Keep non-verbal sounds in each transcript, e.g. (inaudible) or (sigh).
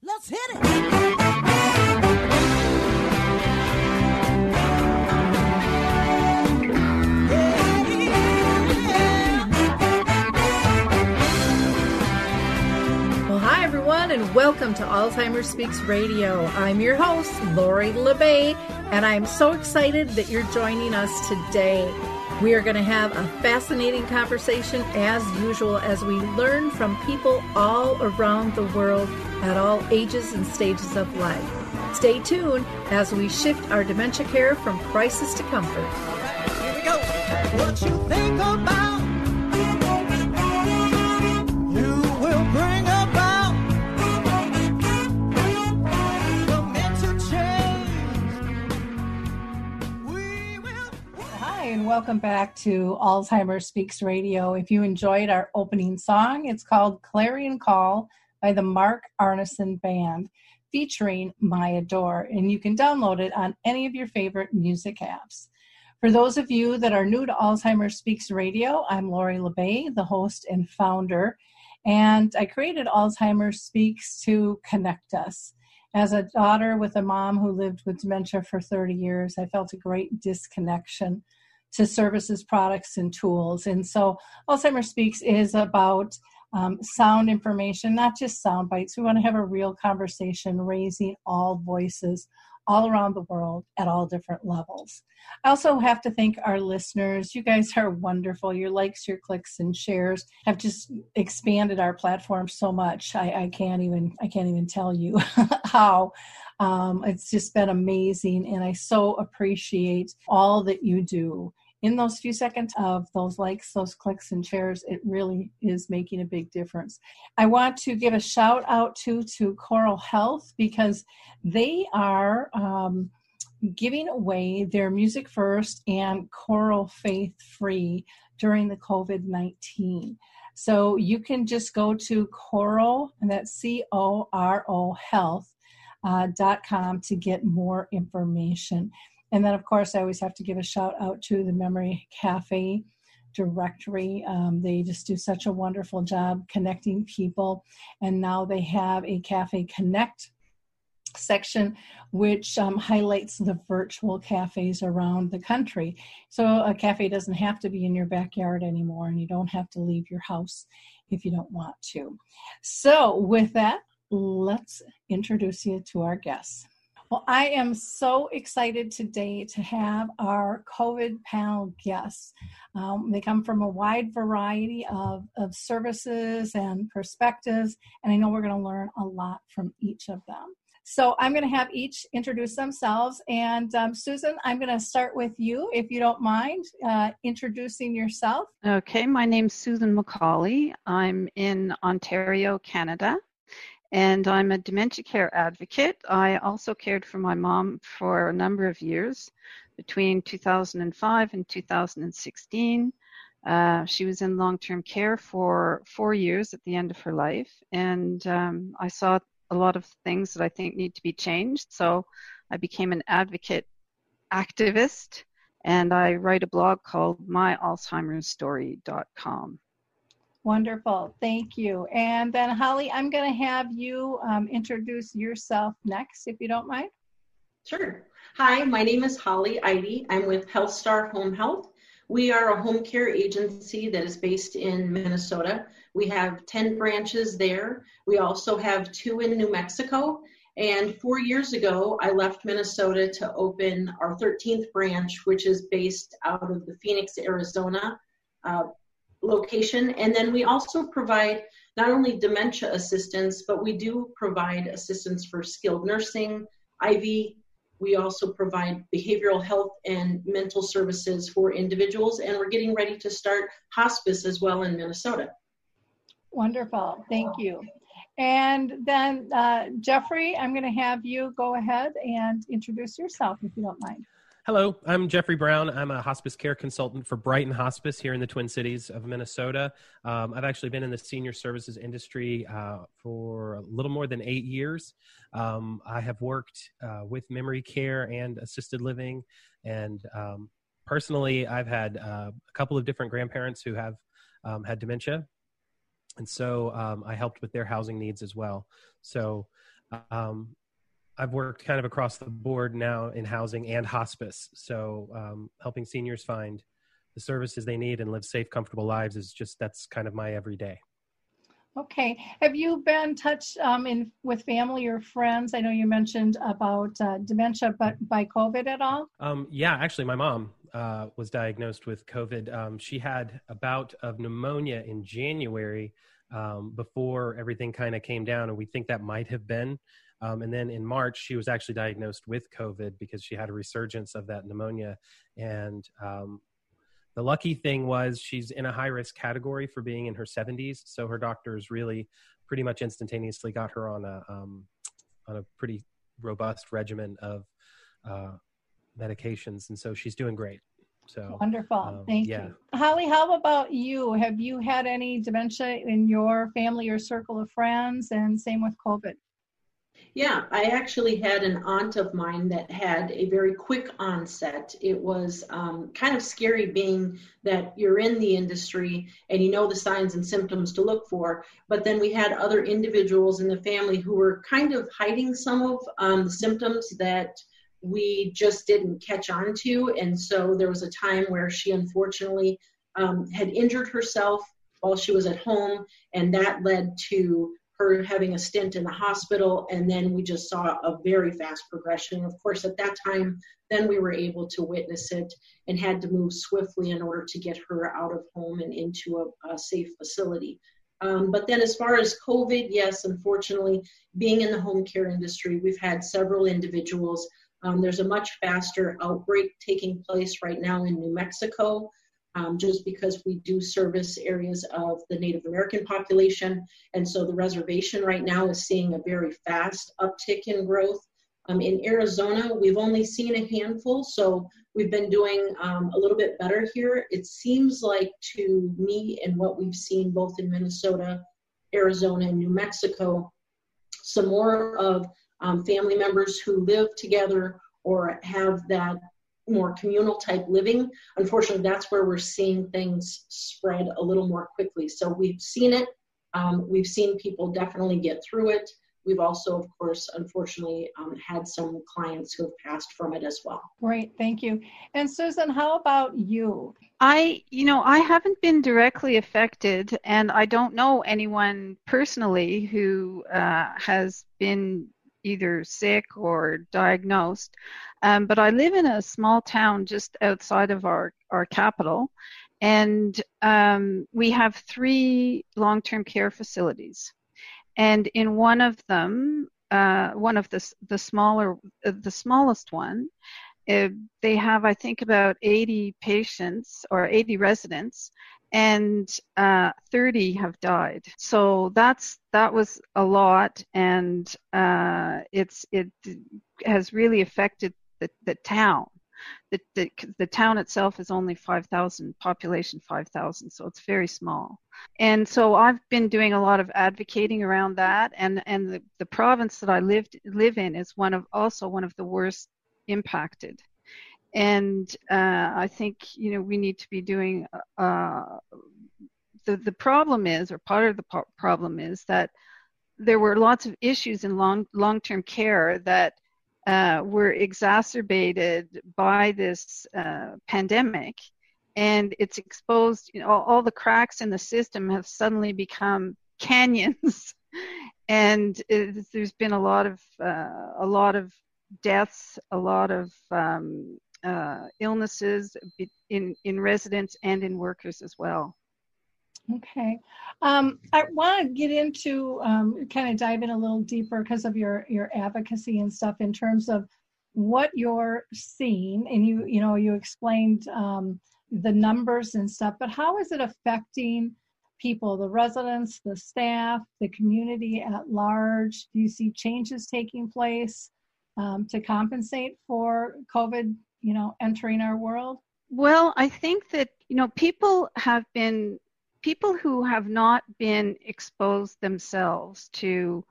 Let's hit it. Well, hi everyone, and welcome to Alzheimer's Speaks Radio. I'm your host, Lori La Bey, and I'm so excited that you're joining us today. We are going to have a fascinating conversation as usual as we learn from people all around the world at all ages and stages of life. Stay tuned as we shift our dementia care from crisis to comfort. Here we go. What you think about, welcome back to Alzheimer Speaks Radio. If you enjoyed our opening song, it's called Clarion Call by the Mark Arneson Band, featuring Maya Dore, and you can download it on any of your favorite music apps. For those of you that are new to Alzheimer Speaks Radio, I'm Lori La Bey, the host and founder, and I created Alzheimer Speaks to connect us. As a daughter with a mom who lived with dementia for 30 years, I felt a great disconnection to services, products, and tools. And so, Alzheimer Speaks is about um, sound information, not just sound bites. We want to have a real conversation, raising all voices all around the world at all different levels. I also have to thank our listeners. You guys are wonderful. Your likes, your clicks, and shares have just expanded our platform so much. I, I can't even I can't even tell you (laughs) how. Um, it's just been amazing, and I so appreciate all that you do in those few seconds of those likes, those clicks and shares, it really is making a big difference. I want to give a shout out to to CORO Health because they are um, giving away their Music First and CORO Faith Free during the COVID nineteen. So you can just go to CORO, and that's C O R O Health. Uh, com to get more information. And then, of course, I always have to give a shout out to the Memory Cafe directory. Um, they just do such a wonderful job connecting people. And now they have a Cafe Connect section which um, highlights the virtual cafes around the country. So a cafe doesn't have to be in your backyard anymore, and you don't have to leave your house if you don't want to. So, with that, let's introduce you to our guests. Well, I am so excited today to have our COVID panel guests. Um, they come from a wide variety of, of services and perspectives, and I know we're going to learn a lot from each of them. So I'm going to have each introduce themselves. And um, Susan, I'm going to start with you, if you don't mind, uh, introducing yourself. Okay, my name's Susan Macaulay. I'm in Ontario, Canada, and I'm a dementia care advocate. I also cared for my mom for a number of years between 2005 and 2016. Uh, she was in long term care for four years at the end of her life, and um, I saw a lot of things that I think need to be changed. So I became an advocate activist, and I write a blog called myalzheimersstory.com. Wonderful, thank you. And then, Holly, I'm going to have you um, introduce yourself next, if you don't mind. Sure. Hi, my name is Holly Eide. I'm with HealthStar Home Health. We are a home care agency that is based in Minnesota. We have 10 branches there. We also have two in New Mexico. And four years ago, I left Minnesota to open our 13th branch, which is based out of the Phoenix, Arizona uh, location. And then we also provide not only dementia assistance, but we do provide assistance for skilled nursing, IV. We also provide behavioral health and mental services for individuals, and we're getting ready to start hospice as well in Minnesota. Wonderful, thank you. And then, uh, Geoffrey, I'm going to have you go ahead and introduce yourself, if you don't mind. Hello, I'm Geoffrey Brown. I'm a hospice care consultant for Brighton Hospice here in the Twin Cities of Minnesota. Um, I've actually been in the senior services industry uh, for a little more than eight years. Um, I have worked uh, with memory care and assisted living, and um, personally, I've had uh, a couple of different grandparents who have um, had dementia, and so um, I helped with their housing needs as well. So um, I've worked kind of across the board now in housing and hospice. So um, helping seniors find the services they need and live safe, comfortable lives is just that's kind of my everyday. Okay. Have you been touched um, in with family or friends? I know you mentioned about uh, dementia, but by COVID at all? Um, yeah, actually, my mom uh, was diagnosed with COVID. Um, she had a bout of pneumonia in January um, before everything kind of came down, and we think that might have been. Um, and then in March, she was actually diagnosed with COVID because she had a resurgence of that pneumonia. And um, the lucky thing was she's in a high risk category for being in her 70s. So her doctors really pretty much instantaneously got her on a, um, on a pretty robust regimen of uh, medications. And so she's doing great. So wonderful. Um, Thank yeah. you. Holly, how about you? Have you had any dementia in your family or circle of friends? And same with COVID. Yeah, I actually had an aunt of mine that had a very quick onset. It was um, kind of scary being that you're in the industry and you know the signs and symptoms to look for. But then we had other individuals in the family who were kind of hiding some of um, the symptoms that we just didn't catch on to. And so there was a time where she unfortunately um, had injured herself while she was at home, and that led to her having a stint in the hospital, and then we just saw a very fast progression. Of course, at that time, then we were able to witness it and had to move swiftly in order to get her out of home and into a, a safe facility. Um, but then, as far as COVID, yes, unfortunately, being in the home care industry, we've had several individuals. Um, there's a much faster outbreak taking place right now in New Mexico um, just because we do service areas of the Native American population. And so the reservation right now is seeing a very fast uptick in growth. Um, in Arizona, we've only seen a handful, so we've been doing um, a little bit better here. It seems like to me, and what we've seen both in Minnesota, Arizona, and New Mexico, some more of um, family members who live together or have that more communal type living, unfortunately, that's where we're seeing things spread a little more quickly. So we've seen it. Um, we've seen people definitely get through it. We've also, of course, unfortunately, um, had some clients who have passed from it as well. Great, thank you. And Susan, how about you? I, you know, I haven't been directly affected, and I don't know anyone personally who uh, has been either sick or diagnosed. Um, but I live in a small town just outside of our, our capital, and um, we have three long term care facilities. And in one of them, uh, one of the, the smaller, uh, the smallest one, uh, they have, I think, about 80 patients or 80 residents, and uh, 30 have died. So that's that was a lot, and uh, it's it has really affected the, the town. The, the, the town itself is only 5,000 population 5,000 so it's very small and so I've been doing a lot of advocating around that and and the, the province that I lived live in is one of also one of the worst impacted and uh, I think you know we need to be doing. Uh, the the problem is, or part of the po- problem is that there were lots of issues in long long term care that uh, were exacerbated by this uh, pandemic, and it's exposed. You know, all, all the cracks in the system have suddenly become (laughs) canyons, and it, there's been a lot of uh, a lot of deaths, a lot of um, uh, illnesses in, in residents and in workers as well. Okay. Um, I want to get into um, kind of dive in a little deeper because of your, your advocacy and stuff in terms of what you're seeing. And you, you know, you explained um, the numbers and stuff, but how is it affecting people, the residents, the staff, the community at large? Do you see changes taking place um, to compensate for COVID you know entering our world? Well i think that you know people have been people who have not been exposed themselves to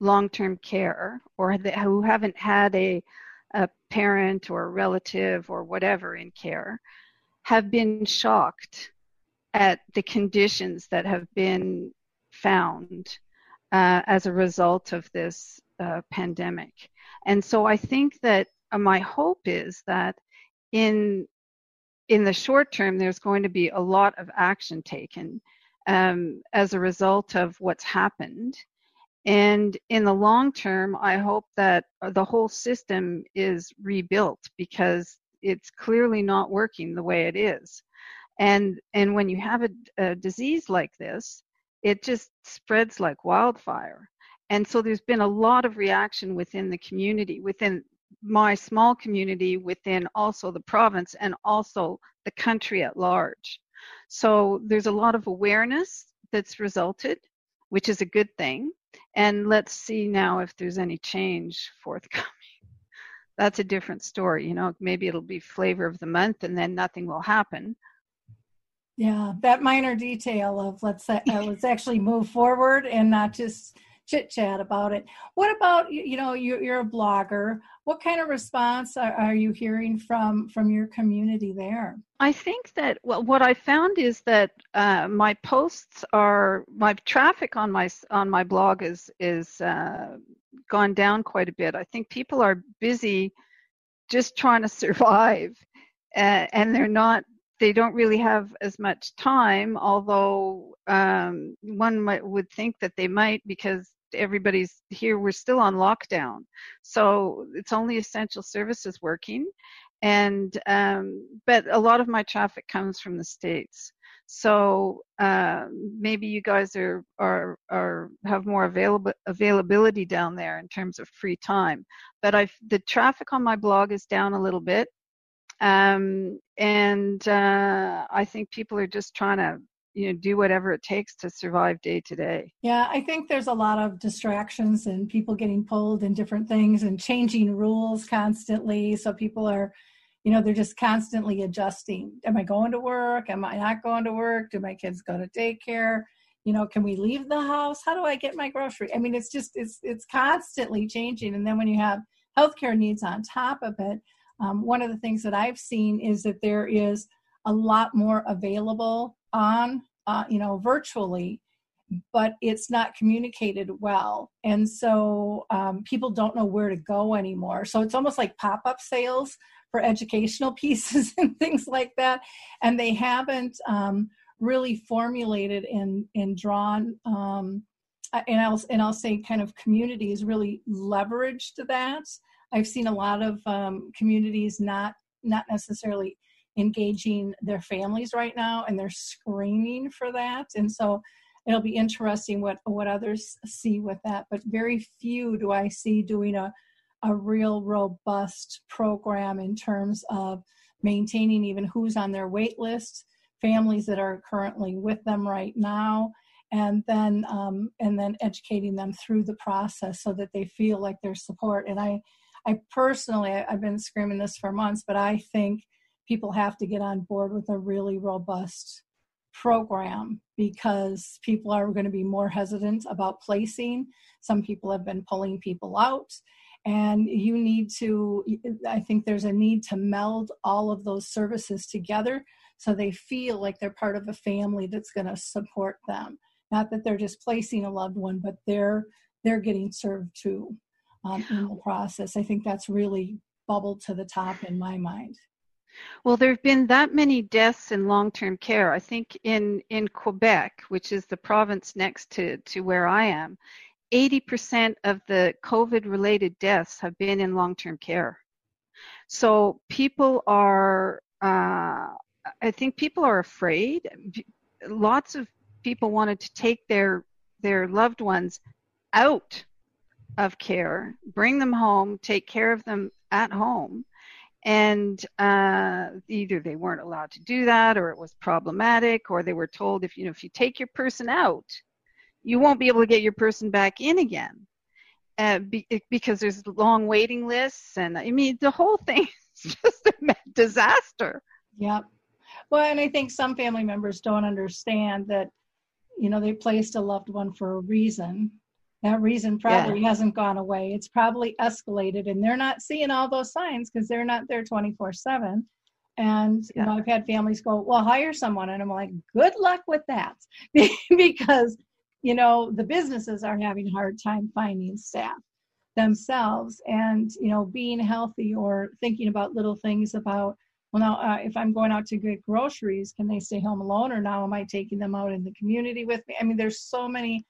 long-term care or who haven't had a, a parent or a relative or whatever in care have been shocked at the conditions that have been found uh, as a result of this uh, pandemic. And so I think that uh, my hope is that in in the short term, there's going to be a lot of action taken um, as a result of what's happened. And in the long term, I hope that the whole system is rebuilt because it's clearly not working the way it is. And and when you have a, a disease like this, it just spreads like wildfire. And so there's been a lot of reaction within the community, within my small community, within also the province, and also the country at large. So there's a lot of awareness that's resulted, which is a good thing. And let's see now if there's any change forthcoming. (laughs) That's a different story. You know, maybe it'll be flavor of the month and then nothing will happen. Yeah, that minor detail of let's say, uh, let's actually move forward and not just chit chat about it. What about you know you, you're a blogger? What kind of response are, are, you hearing from from your community there? I think that well, what I found is that uh, my posts are my traffic on my on my blog is is uh, gone down quite a bit. I think people are busy just trying to (laughs) survive, uh, and they're not they don't really have as much time, although um, one might, would think that they might because everybody's here. We're still on lockdown, so it's only essential services working. And um, but a lot of my traffic comes from the states, so uh, maybe you guys are are are have more available availability down there in terms of free time. But I the traffic on my blog is down a little bit um, and uh, I think people are just trying to you know do whatever it takes to survive day to day. Yeah i think there's a lot of distractions and people getting pulled in different things and changing rules constantly. So people are you know they're just constantly adjusting. Am i going to work? Am i not going to work? Do my kids go to daycare? You know can we leave the house? How do i get my grocery? I mean it's just it's it's constantly changing. And then when you have healthcare needs on top of it um, one of the things that I've seen is that there is a lot more available on, uh, you know, virtually, but it's not communicated well. And so um, people don't know where to go anymore. So it's almost like pop up sales for educational (laughs) pieces and things like that. And they haven't um, really formulated and, and drawn. Um, and I'll and I'll say kind of communities really leveraged that I've seen a lot of um, communities not not necessarily engaging their families right now, and they're screaming for that. And so it'll be interesting what what others see with that. But very few do I see doing a a real robust program in terms of maintaining even who's on their wait list, families that are currently with them right now, and then um, and then educating them through the process so that they feel like there's support. And I I personally, I've been screaming this for months, but I think people have to get on board with a really robust program because people are going to be more hesitant about placing. Some people have been pulling people out. And you need to, I think there's a need to meld all of those services together so they feel like they're part of a family that's going to support them. Not that they're just placing a loved one, but they're they're getting served too um, in the process. I think that's really bubbled to the top in my mind. Well, there have been that many deaths in long-term care. I think in in Quebec, which is the province next to to where I am, 80% of the COVID-related deaths have been in long-term care. So people are, uh, I think people are afraid. Lots of people wanted to take their their loved ones out of care, bring them home, take care of them at home. And uh, either they weren't allowed to do that, or it was problematic, or they were told if you know if you take your person out, you won't be able to get your person back in again, uh, be, because there's long waiting lists, and I mean the whole thing (laughs) is just a disaster. Yep. Well, and I think some family members don't understand that, you know, they placed a loved one for a reason that reason probably yeah. hasn't gone away. It's probably escalated, and they're not seeing all those signs because they're not there 24 7. And yeah. you know, I've had families go, "Well, hire someone," and I'm like, "Good luck with that," (laughs) because you know the businesses are having a hard time finding staff. themselves and you know being healthy or thinking about little things about well now uh, if i'm going out to get groceries can they stay home alone or now am i taking them out in the community with me i mean there's so many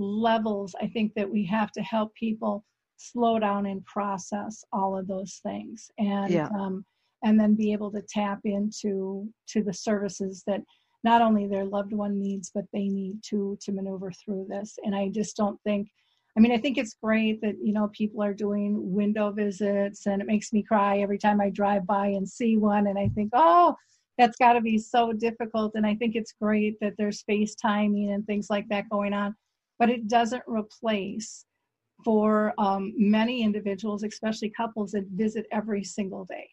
levels i think that we have to help people slow down and process all of those things and yeah. um, and then be able to tap into to the services that not only their loved one needs but they need to to maneuver through this and i just don't think I mean, I think it's great that, you know, people are doing window visits and it makes me cry every time I drive by and see one. And I think, oh, that's got to be so difficult. And I think it's great that there's FaceTiming and things like that going on. But it doesn't replace for um, many individuals, especially couples that visit every single day.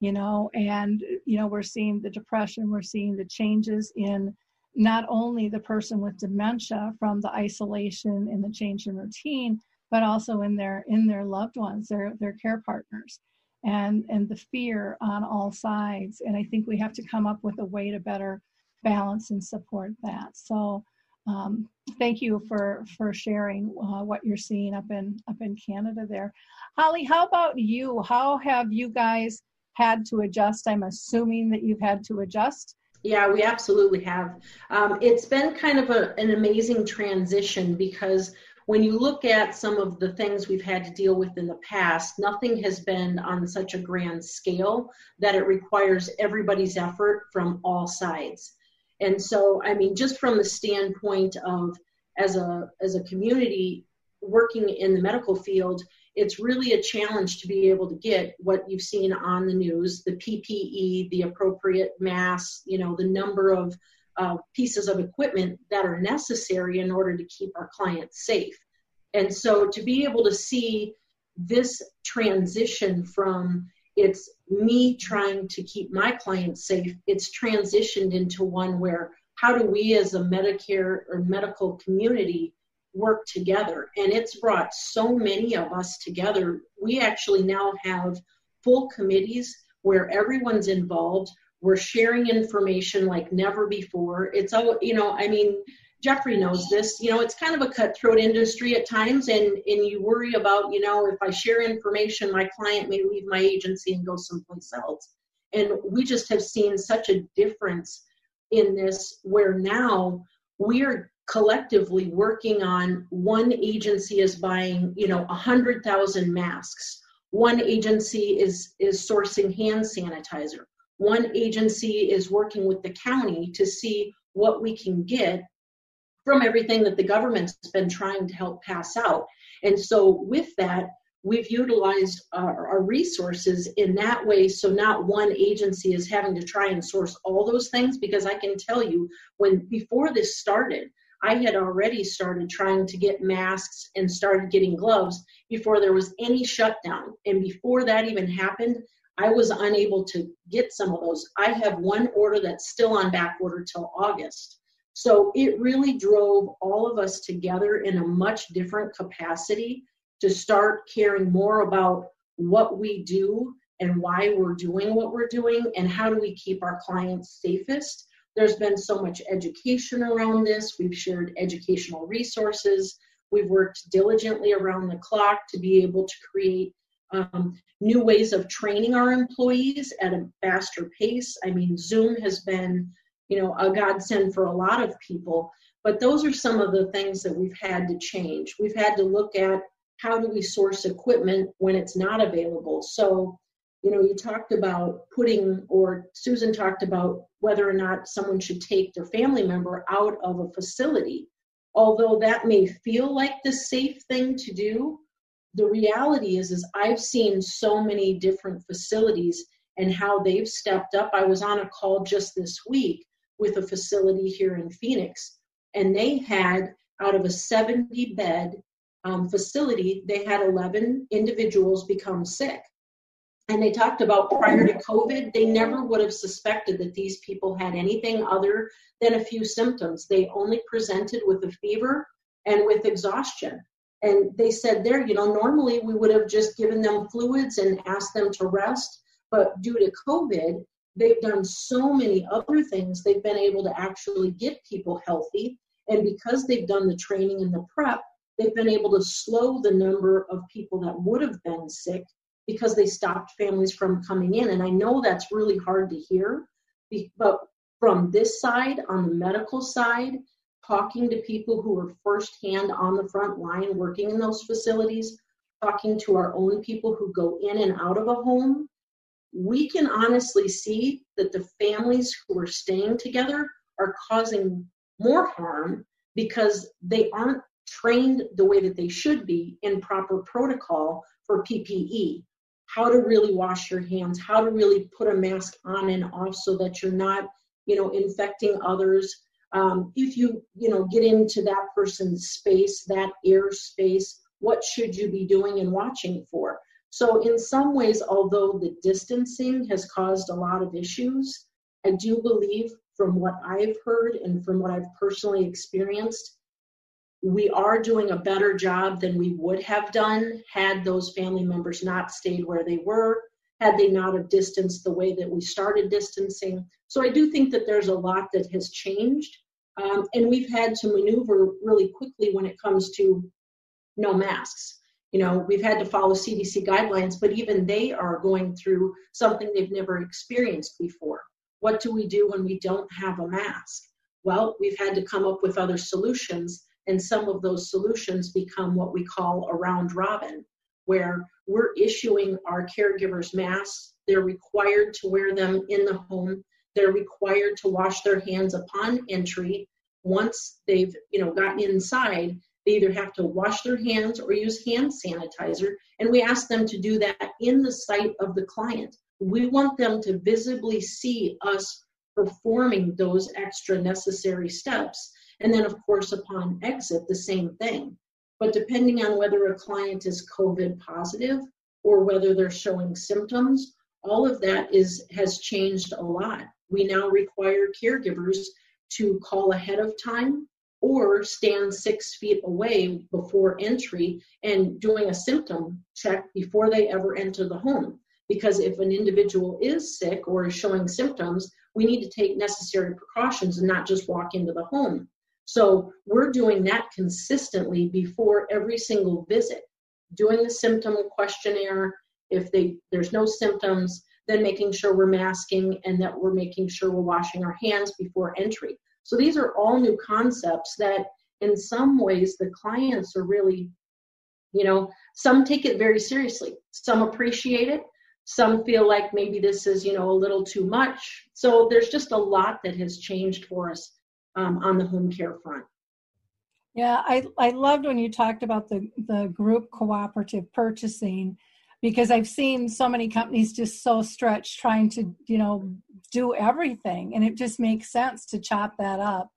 You know, and, you know, we're seeing the depression, we're seeing the changes in not only the person with dementia from the isolation and the change in routine, but also in their in their loved ones, their their care partners, and and the fear on all sides. And I think we have to come up with a way to better balance and support that. So. Um, thank you for for sharing uh, what you're seeing up in up in Canada there. Holly, how about you? How have you guys had to adjust? I'm assuming that you've had to adjust yeah, we absolutely have. Um, it's been kind of a, an amazing transition because when you look at some of the things we've had to deal with in the past, nothing has been on such a grand scale that it requires everybody's effort from all sides. And so, I mean, just from the standpoint of as a as a community working in the medical field, it's really a challenge to be able to get what you've seen on the news the ppe the appropriate mass you know the number of uh, pieces of equipment that are necessary in order to keep our clients safe. And so to be able to see this transition from it's me trying to keep my clients safe it's transitioned into one where how do we as a medicare or medical community work together. And it's brought so many of us together. We actually now have full committees where everyone's involved. We're sharing information like never before. It's all, you know, I mean, Geoffrey knows this. You know, it's kind of a cutthroat industry at times, and and you worry about, you know, if I share information, my client may leave my agency and go someplace else. And we just have seen such a difference in this, where now we are collectively working on one agency is buying you know 100000 masks one agency is is sourcing hand sanitizer one agency is working with the county to see what we can get from everything that the government's been trying to help pass out and so with that we've utilized our, our, resources in that way so not one agency is having to try and source all those things because i can tell you when before this started I had already started trying to get masks and started getting gloves before there was any shutdown. And before that even happened, I was unable to get some of those. I have one order that's still on back order till August. So it really drove all of us together in a much different capacity to start caring more about what we do and why we're doing what we're doing and how do we keep our clients safest there's been so much education around this. We've shared educational resources. We've worked diligently around the clock to be able to create um, new ways of training our employees at a faster pace. I mean, Zoom has been, you know, a godsend for a lot of people. But those are some of the things that we've had to change. We've had to look at how do we source equipment when it's not available. So you know, you talked about putting, or Susan talked about whether or not someone should take their family member out of a facility. Although that may feel like the safe thing to do, the reality is, is I've seen so many different facilities and how they've stepped up. I was on a call just this week with a facility here in Phoenix, and they had out of a 70 bed um, facility, they had 11 individuals become sick and they talked about prior to COVID, they never would have suspected that these people had anything other than a few symptoms. They only presented with a fever and with exhaustion. And they said there, you know, normally we would have just given them fluids and asked them to rest. But due to COVID, they've done so many other things. They've been able to actually get people healthy. And because they've done the training and the prep, they've been able to slow the number of people that would have been sick because they stopped families from coming in. And I know that's really hard to hear, but from this side, on the medical side, talking to people who are firsthand on the front line working in those facilities, talking to our own people who go in and out of a home, we can honestly see that the families who are staying together are causing more harm because they aren't trained the way that they should be in proper protocol for PPE. How to really wash your hands, how to really put a mask on and off so that you're not, you know, infecting others. Um, if you, you know, get into that person's space, that air space, what should you be doing and watching for? So, in some ways, although the distancing has caused a lot of issues, I do believe from what I've heard and from what I've personally experienced, we are doing a better job than we would have done had those family members not stayed where they were, had they not have distanced the way that we started distancing. So I do think that there's a lot that has changed. Um, and we've had to maneuver really quickly when it comes to no masks you know we've had to follow cdc guidelines but even they are going through something they've never experienced before. What do we do when we don't have a mask? Well we've had to come up with other solutions and some of those solutions become what we call a round robin where we're issuing our caregivers masks. They're required to wear them in the home. They're required to wash their hands upon entry. Once they've you know gotten inside they either have to wash their hands or use hand sanitizer, and we ask them to do that in the sight of the client. We want them to visibly see us performing those extra necessary steps. And then, of course, upon exit, the same thing. But depending on whether a client is COVID positive or whether they're showing symptoms, all of that is has changed a lot. We now require caregivers to call ahead of time or stand six feet away before entry and doing a symptom check before they ever enter the home. Because if an individual is sick or is showing symptoms, we need to take necessary precautions and not just walk into the home. So we're doing that consistently before every single visit, doing the symptom questionnaire. If they there's no symptoms, then making sure we're masking and that we're making sure we're washing our hands before entry. So these are all new concepts that in some ways the clients are really, you know, some take it very seriously. Some appreciate it. Some feel like maybe this is, you know, a little too much. So there's just a lot that has changed for us um, on the home care front. Yeah, I, I loved when you talked about the, the group cooperative purchasing because I've seen so many companies just so stretched trying to, you know, do everything. And it just makes sense to chop that up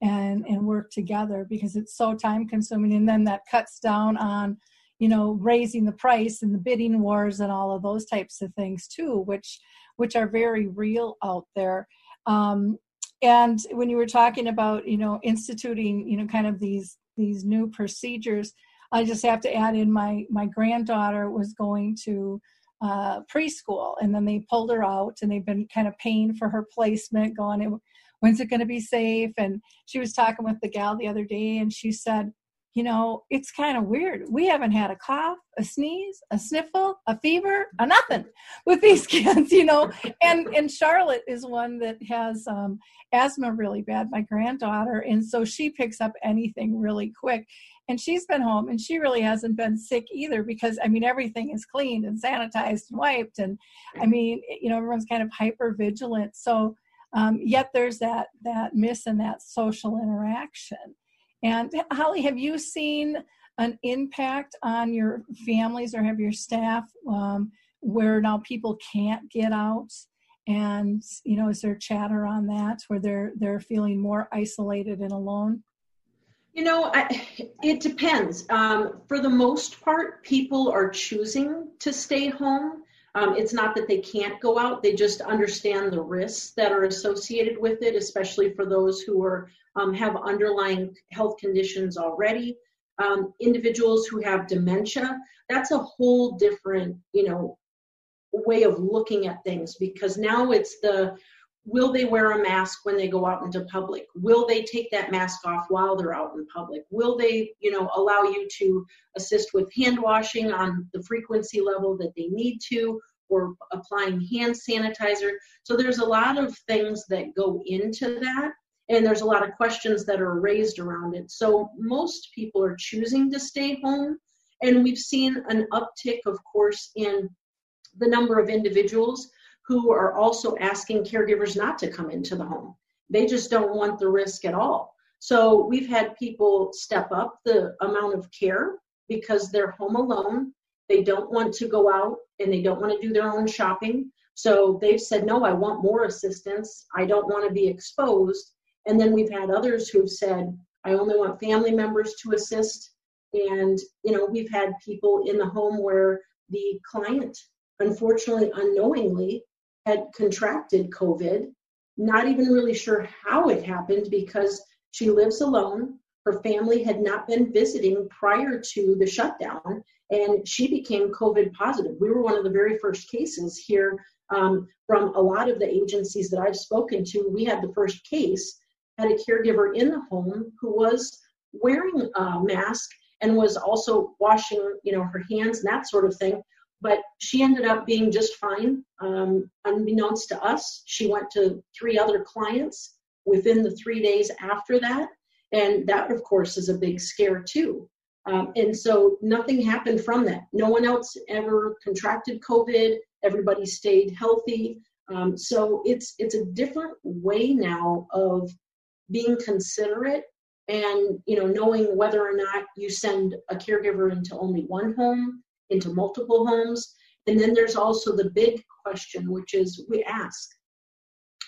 and, and work together because it's so time consuming. And then that cuts down on, you know, raising the price and the bidding wars and all of those types of things too, which, which are very real out there. Um, and when you were talking about, you know, instituting, you know, kind of these, these new procedures, I just have to add in my my granddaughter was going to uh, preschool, and then they pulled her out, and they've been kind of paying for her placement, going, when's it going to be safe? And she was talking with the gal the other day, and she said, you know, it's kind of weird. We haven't had a cough, a sneeze, a sniffle, a fever, a nothing with these (laughs) kids, you know. And and Charlotte is one that has um, asthma really bad, my granddaughter, and so she picks up anything really quick and she's been home and she really hasn't been sick either because i mean everything is cleaned and sanitized and wiped and i mean you know everyone's kind of hyper vigilant so um, yet there's that that miss and that social interaction. And holly have you seen an impact on your families or have your staff um, where now people can't get out? And you know is there chatter on that where they're they're feeling more isolated and alone you know, I, it depends. Um, for the most part, people are choosing to stay home. Um, it's not that they can't go out, they just understand the risks that are associated with it, especially for those who are um, have underlying health conditions already. Um, individuals who have dementia, that's a whole different, you know, way of looking at things because now it's the will they wear a mask when they go out into public? Will they take that mask off while they're out in public? Will they you know allow you to assist with hand washing on the frequency level that they need to or applying hand sanitizer? So there's a lot of things that go into that and there's a lot of questions that are raised around it. So most people are choosing to stay home and we've seen an uptick of course in the number of individuals who are also asking caregivers not to come into the home. They just don't want the risk at all. So we've had people step up the amount of care because they're home alone. They don't want to go out and they don't want to do their own shopping. So they've said, no, I want more assistance. I don't want to be exposed. And then we've had others who've said, I only want family members to assist. And, you know, we've had people in the home where the client, unfortunately, unknowingly, had contracted COVID, not even really sure how it happened because she lives alone. Her family had not been visiting prior to the shutdown, and she became COVID positive. We were one of the very first cases here um, from a lot of the agencies that I've spoken to. We had the first case, had a caregiver in the home who was wearing a mask and was also washing, you know, her hands and that sort of thing but she ended up being just fine. Um, unbeknownst to us, she went to three other clients within the three days after that. And that, of course, is a big scare too. Um, and so nothing happened from that. No one else ever contracted COVID. Everybody stayed healthy. Um, so it's it's a different way now of being considerate and you know knowing whether or not you send a caregiver into only one home into multiple homes. And then there's also the big question, which is we ask,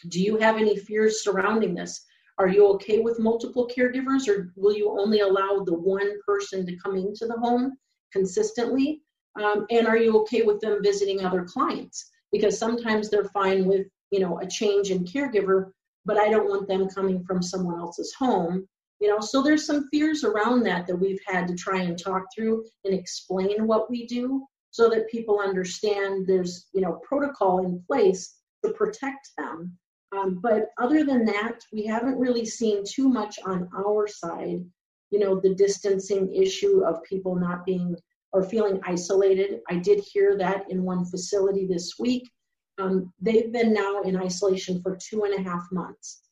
do you have any fears surrounding this? Are you okay with multiple caregivers, or will you only allow the one person to come into the home consistently? Um, and are you okay with them visiting other clients? Because sometimes they're fine with you know a change in caregiver, but I don't want them coming from someone else's home you know so there's some fears around that that we've had to try and talk through and explain what we do so that people understand there's you know protocol in place to protect them. Um, but other than that we haven't really seen too much on our side you know the distancing issue of people not being or feeling isolated. I did hear that in one facility this week. Um, they've been now in isolation for two and a half months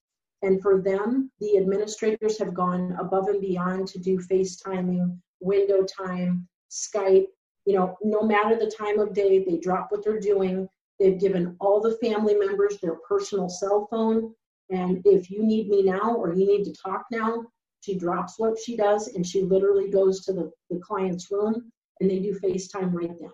and for them, the administrators have gone above and beyond to do FaceTiming, window time, Skype. You know, no matter the time of day, they drop what they're doing. They've given all the family members their personal cell phone. And if you need me now or you need to talk now, she drops what she does and she literally goes to the, the client's room and they do FaceTime right then.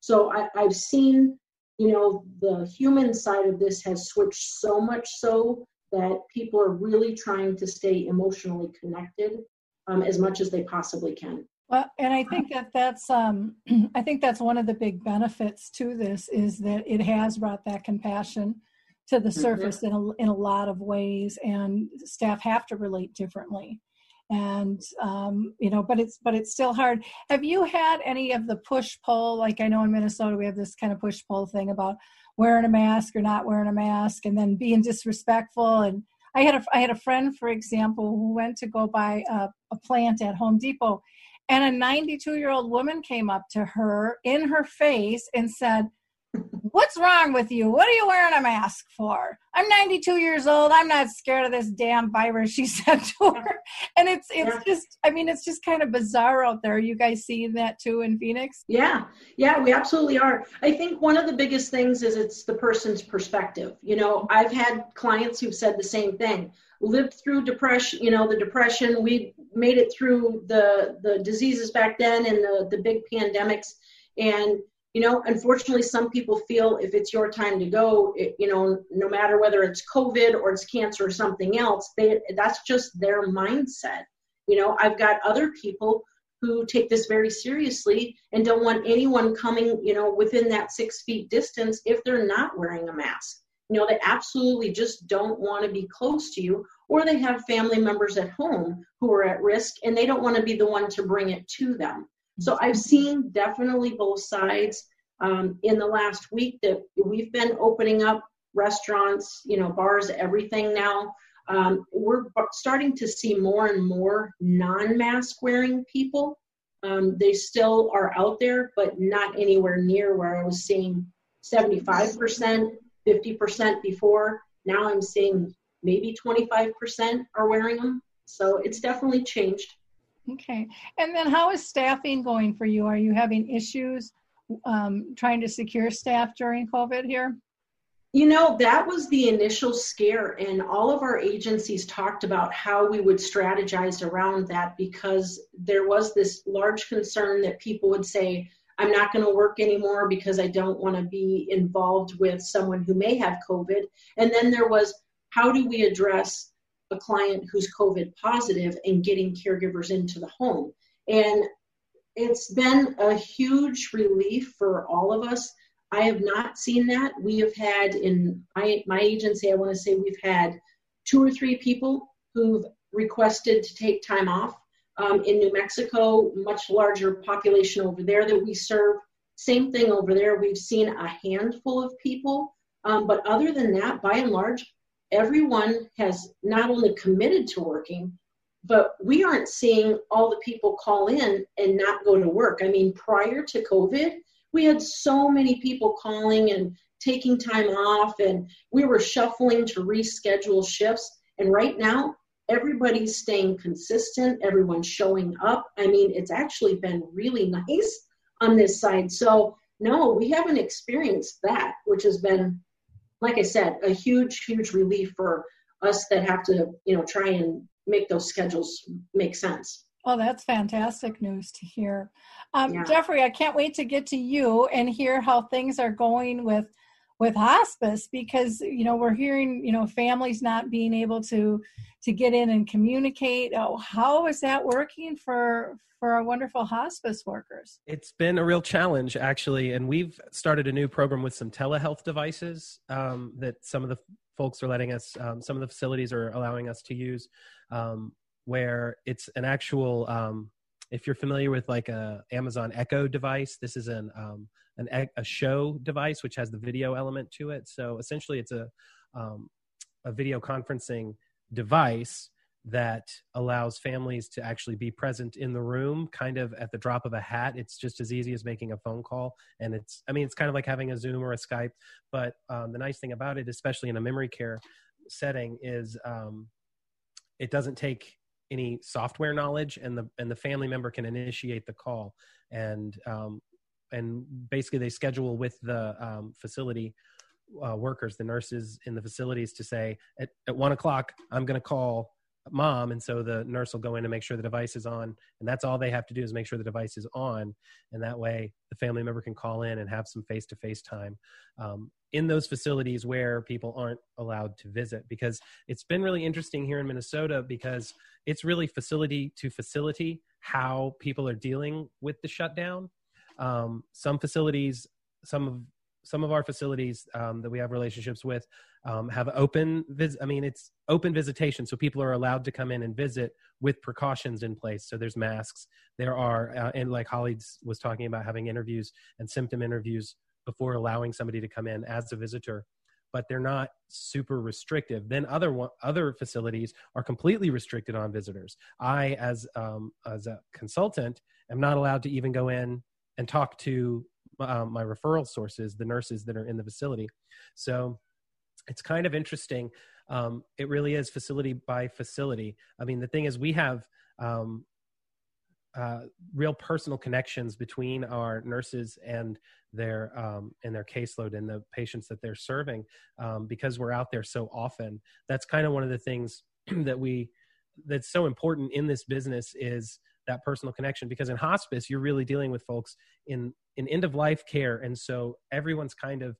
So I, I've seen, you know, the human side of this has switched so much so that people are really trying to stay emotionally connected um, as much as they possibly can. Well, and I think that that's um, (clears throat) I think that's one of the big benefits to this is that it has brought that compassion to the mm-hmm. surface mm-hmm. in a, in a lot of ways, and staff have to relate differently and um, you know but it's but it's still hard. Have you had any of the push pull like i know in minnesota we have this kind of push pull thing about wearing a mask or not wearing a mask and then being disrespectful. And i had a i had a friend for example who went to go buy a, a plant at home depot and a 92 year old woman came up to her in her face and said What's wrong with you? What are you wearing a mask for? I'm 92 years old. I'm not scared of this damn virus, she (laughs) said to her. And it's it's just I mean, it's just kind of bizarre out there. Are you guys seeing that too in Phoenix? Yeah. Yeah, we absolutely are. I think one of the biggest things is it's the person's perspective. You know, I've had clients who've said the same thing. Lived through depression, you know, the depression. We made it through the the diseases back then and the the big pandemics and you know unfortunately some people feel if it's your time to go it, you know no matter whether it's covid or it's cancer or something else they, that's just their mindset. You know i've got other people who take this very seriously and don't want anyone coming you know within that six feet distance if they're not wearing a mask. You know they absolutely just don't want to be close to you or they have family members at home who are at risk and they don't want to be the one to bring it to them so I've seen definitely both sides. Um, in the last week that we've been opening up, restaurants, you know, bars, everything now. Um, we're starting to see more and more non-mask wearing people. Um, they still are out there, but not anywhere near where I was seeing 75%, 50% before. Now I'm seeing maybe 25% are wearing them. So it's definitely changed. Okay. And then how is staffing going for you? Are you having issues um, trying to secure staff during COVID here? You know, that was the initial scare, and all of our agencies talked about how we would strategize around that because there was this large concern that people would say, I'm not going to work anymore because I don't want to be involved with someone who may have COVID. And then there was, how do we address a client who's COVID positive and getting caregivers into the home? And it's been a huge relief for all of us I have not seen that. We have had in my, my agency, I want to say we've had two or three people who've requested to take time off. Um, in New Mexico, much larger population over there that we serve. Same thing over there. We've seen a handful of people. Um, but other than that, by and large, everyone has not only committed to working, but we aren't seeing all the people call in and not go to work. I mean, prior to COVID, we had so many people calling and taking time off and we were shuffling to reschedule shifts. And right now everybody's staying consistent. Everyone's showing up. I mean it's actually been really nice on this side. So no we haven't experienced that which has been like i said a huge huge relief for us that have to you know try and make those schedules make sense Oh, that's fantastic news to hear. Um, yeah. Geoffrey, I can't wait to get to you and hear how things are going with with hospice because you know we're hearing you know families not being able to to get in and communicate. Oh, how is that working for for our wonderful hospice workers? It's been a real challenge actually, and we've started a new program with some telehealth devices um, that some of the folks are letting us, um, some of the facilities are allowing us to use. Um, where it's an actual um, if you're familiar with like a amazon echo device this is an um, an a show device which has the video element to it. So essentially it's a um, a video conferencing device that allows families to actually be present in the room kind of at the drop of a hat. It's just as easy as making a phone call and it's i mean it's kind of like having a zoom or a skype but um, the nice thing about it especially in a memory care setting is um, it doesn't take any software knowledge and the and the family member can initiate the call. And um, and basically they schedule with the um, facility uh, workers the nurses in the facilities to say at, at one o'clock i'm going to call mom and so the nurse will go in and make sure the device is on and that's all they have to do is make sure the device is on and that way the family member can call in and have some face-to-face time um, in those facilities where people aren't allowed to visit. Because it's been really interesting here in minnesota because it's really facility to facility how people are dealing with the shutdown. Um, some facilities some of some of our facilities um, that we have relationships with um, have open vis- i mean it's open visitation so people are allowed to come in and visit with precautions in place. So there's masks. There are uh, and like holly was talking about having interviews and symptom interviews before allowing somebody to come in as a visitor but they're not super restrictive. Then other other facilities are completely restricted on visitors. I as um, as a consultant am not allowed to even go in and talk to um, my referral sources, the nurses that are in the facility. So it's kind of interesting. Um, it really is facility by facility. I mean, the thing is, we have um, uh, real personal connections between our nurses and their um, and their caseload and the patients that they're serving um, because we're out there so often. That's kind of one of the things (clears throat) that we that's so important in this business is that personal connection because in hospice you're really dealing with folks in in end of life care and so everyone's kind of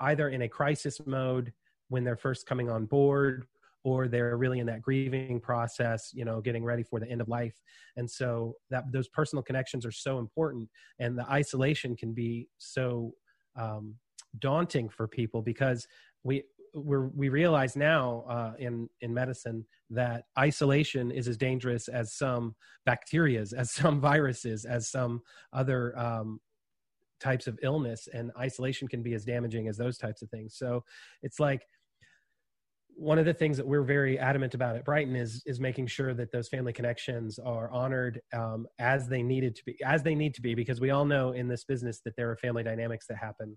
either in a crisis mode when they're first coming on board or they're really in that grieving process you know getting ready for the end of life. And so that those personal connections are so important and the isolation can be so um, daunting for people because we we're, we realize now uh, in in medicine that isolation is as dangerous as some bacterias, as some viruses, as some other um, types of illness and isolation can be as damaging as those types of things. So it's like one of the things that we're very adamant about at Brighton is is making sure that those family connections are honored um, as they needed to be as they need to be because we all know in this business that there are family dynamics that happen.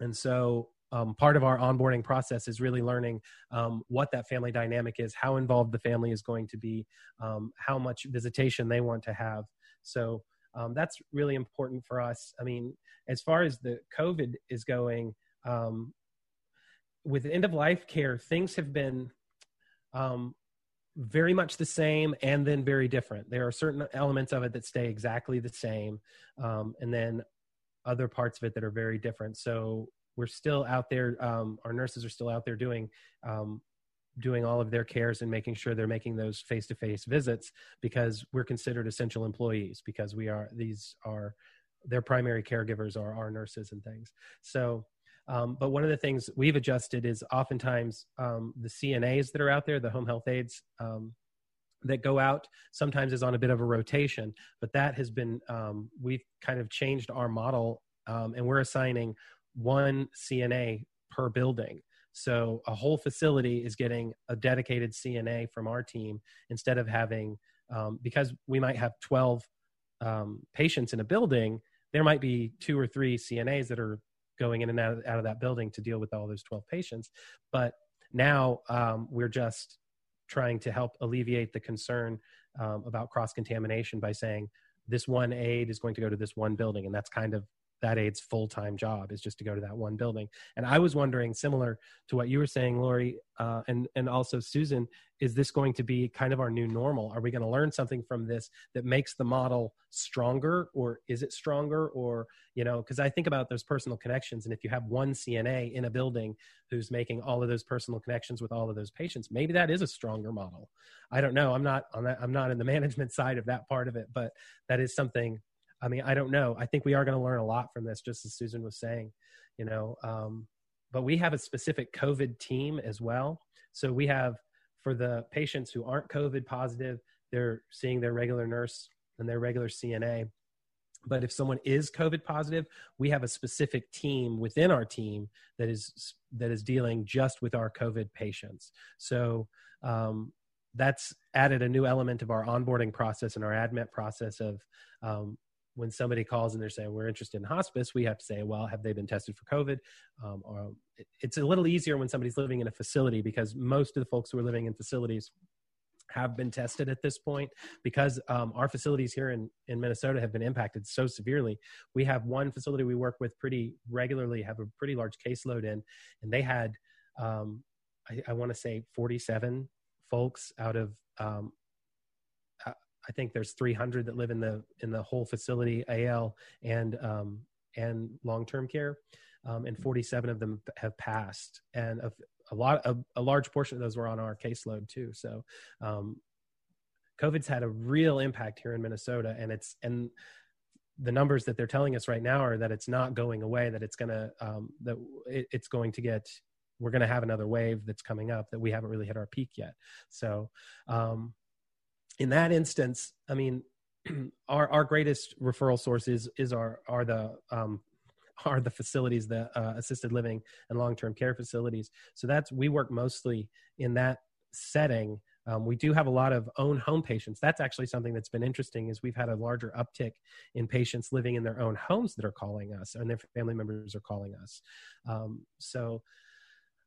And so um, part of our onboarding process is really learning um, what that family dynamic is how involved the family is going to be um, how much visitation they want to have. So um, that's really important for us. I mean as far as the covid is going um, with end of life care, things have been um, very much the same and then very different. There are certain elements of it that stay exactly the same, um, and then other parts of it that are very different. So we're still out there. Um, our nurses are still out there doing um, doing all of their cares and making sure they're making those face to face visits because we're considered essential employees because we are these are their primary caregivers are our nurses and things. So um, but one of the things we've adjusted is oftentimes um, the CNAs that are out there, the home health aides um, that go out, sometimes is on a bit of a rotation. But that has been, um, we've kind of changed our model um, and we're assigning one CNA per building. So a whole facility is getting a dedicated CNA from our team instead of having, um, because we might have 12 patients in a building, there might be two or three CNAs that are going in and out of, out of that building to deal with all those 12 patients. But now um, we're just trying to help alleviate the concern um, about cross contamination by saying this one aid is going to go to this one building, and that's kind of that aide's full time job is just to go to that one building. And I was wondering, similar to what you were saying, Lori, uh, and and also Susan, is this going to be kind of our new normal? Are we going to learn something from this that makes the model stronger, or is it stronger, or you know? Because I think about those personal connections, and if you have one CNA in a building who's making all of those personal connections with all of those patients, maybe that is a stronger model. I don't know. I'm not on that. I'm not in the (laughs) management side of that part of it, but that is something I mean, I don't know. I think we are going to learn a lot from this, just as Susan was saying, you know. Um, but we have a specific COVID team as well. So we have for the patients who aren't COVID positive, they're seeing their regular nurse and their regular CNA. But if someone is COVID positive, we have a specific team within our team that is that is dealing just with our COVID patients. So um, that's added a new element of our onboarding process and our admit process of um, when somebody calls and they're saying we're interested in hospice, we have to say, well, have they been tested for COVID? Um, or it's a little easier when somebody's living in a facility because most of the folks who are living in facilities have been tested at this point because um, our facilities here in, in Minnesota have been impacted so severely. We have one facility we work with pretty regularly, have a pretty large caseload in, and they had, um, I, I want to say, 47 folks out of um, I think there's 300 that live in the in the whole facility, AL and um, and long term care, um, and 47 of them have passed, and a, a lot a, a, large portion of those were on our caseload too. So, um, COVID's had a real impact here in Minnesota, and it's and the numbers that they're telling us right now are that it's not going away. That it's gonna um, that it, it's going to get we're going to have another wave that's coming up that we haven't really hit our peak yet. So, um, in that instance, I mean, (clears throat) our our greatest referral source is is our are the um, are the facilities, the uh, assisted living and long term care facilities. So that's we work mostly in that setting. Um, we do have a lot of own home patients. That's actually something that's been interesting. Is we've had a larger uptick in patients living in their own homes that are calling us, and their family members are calling us. Um, so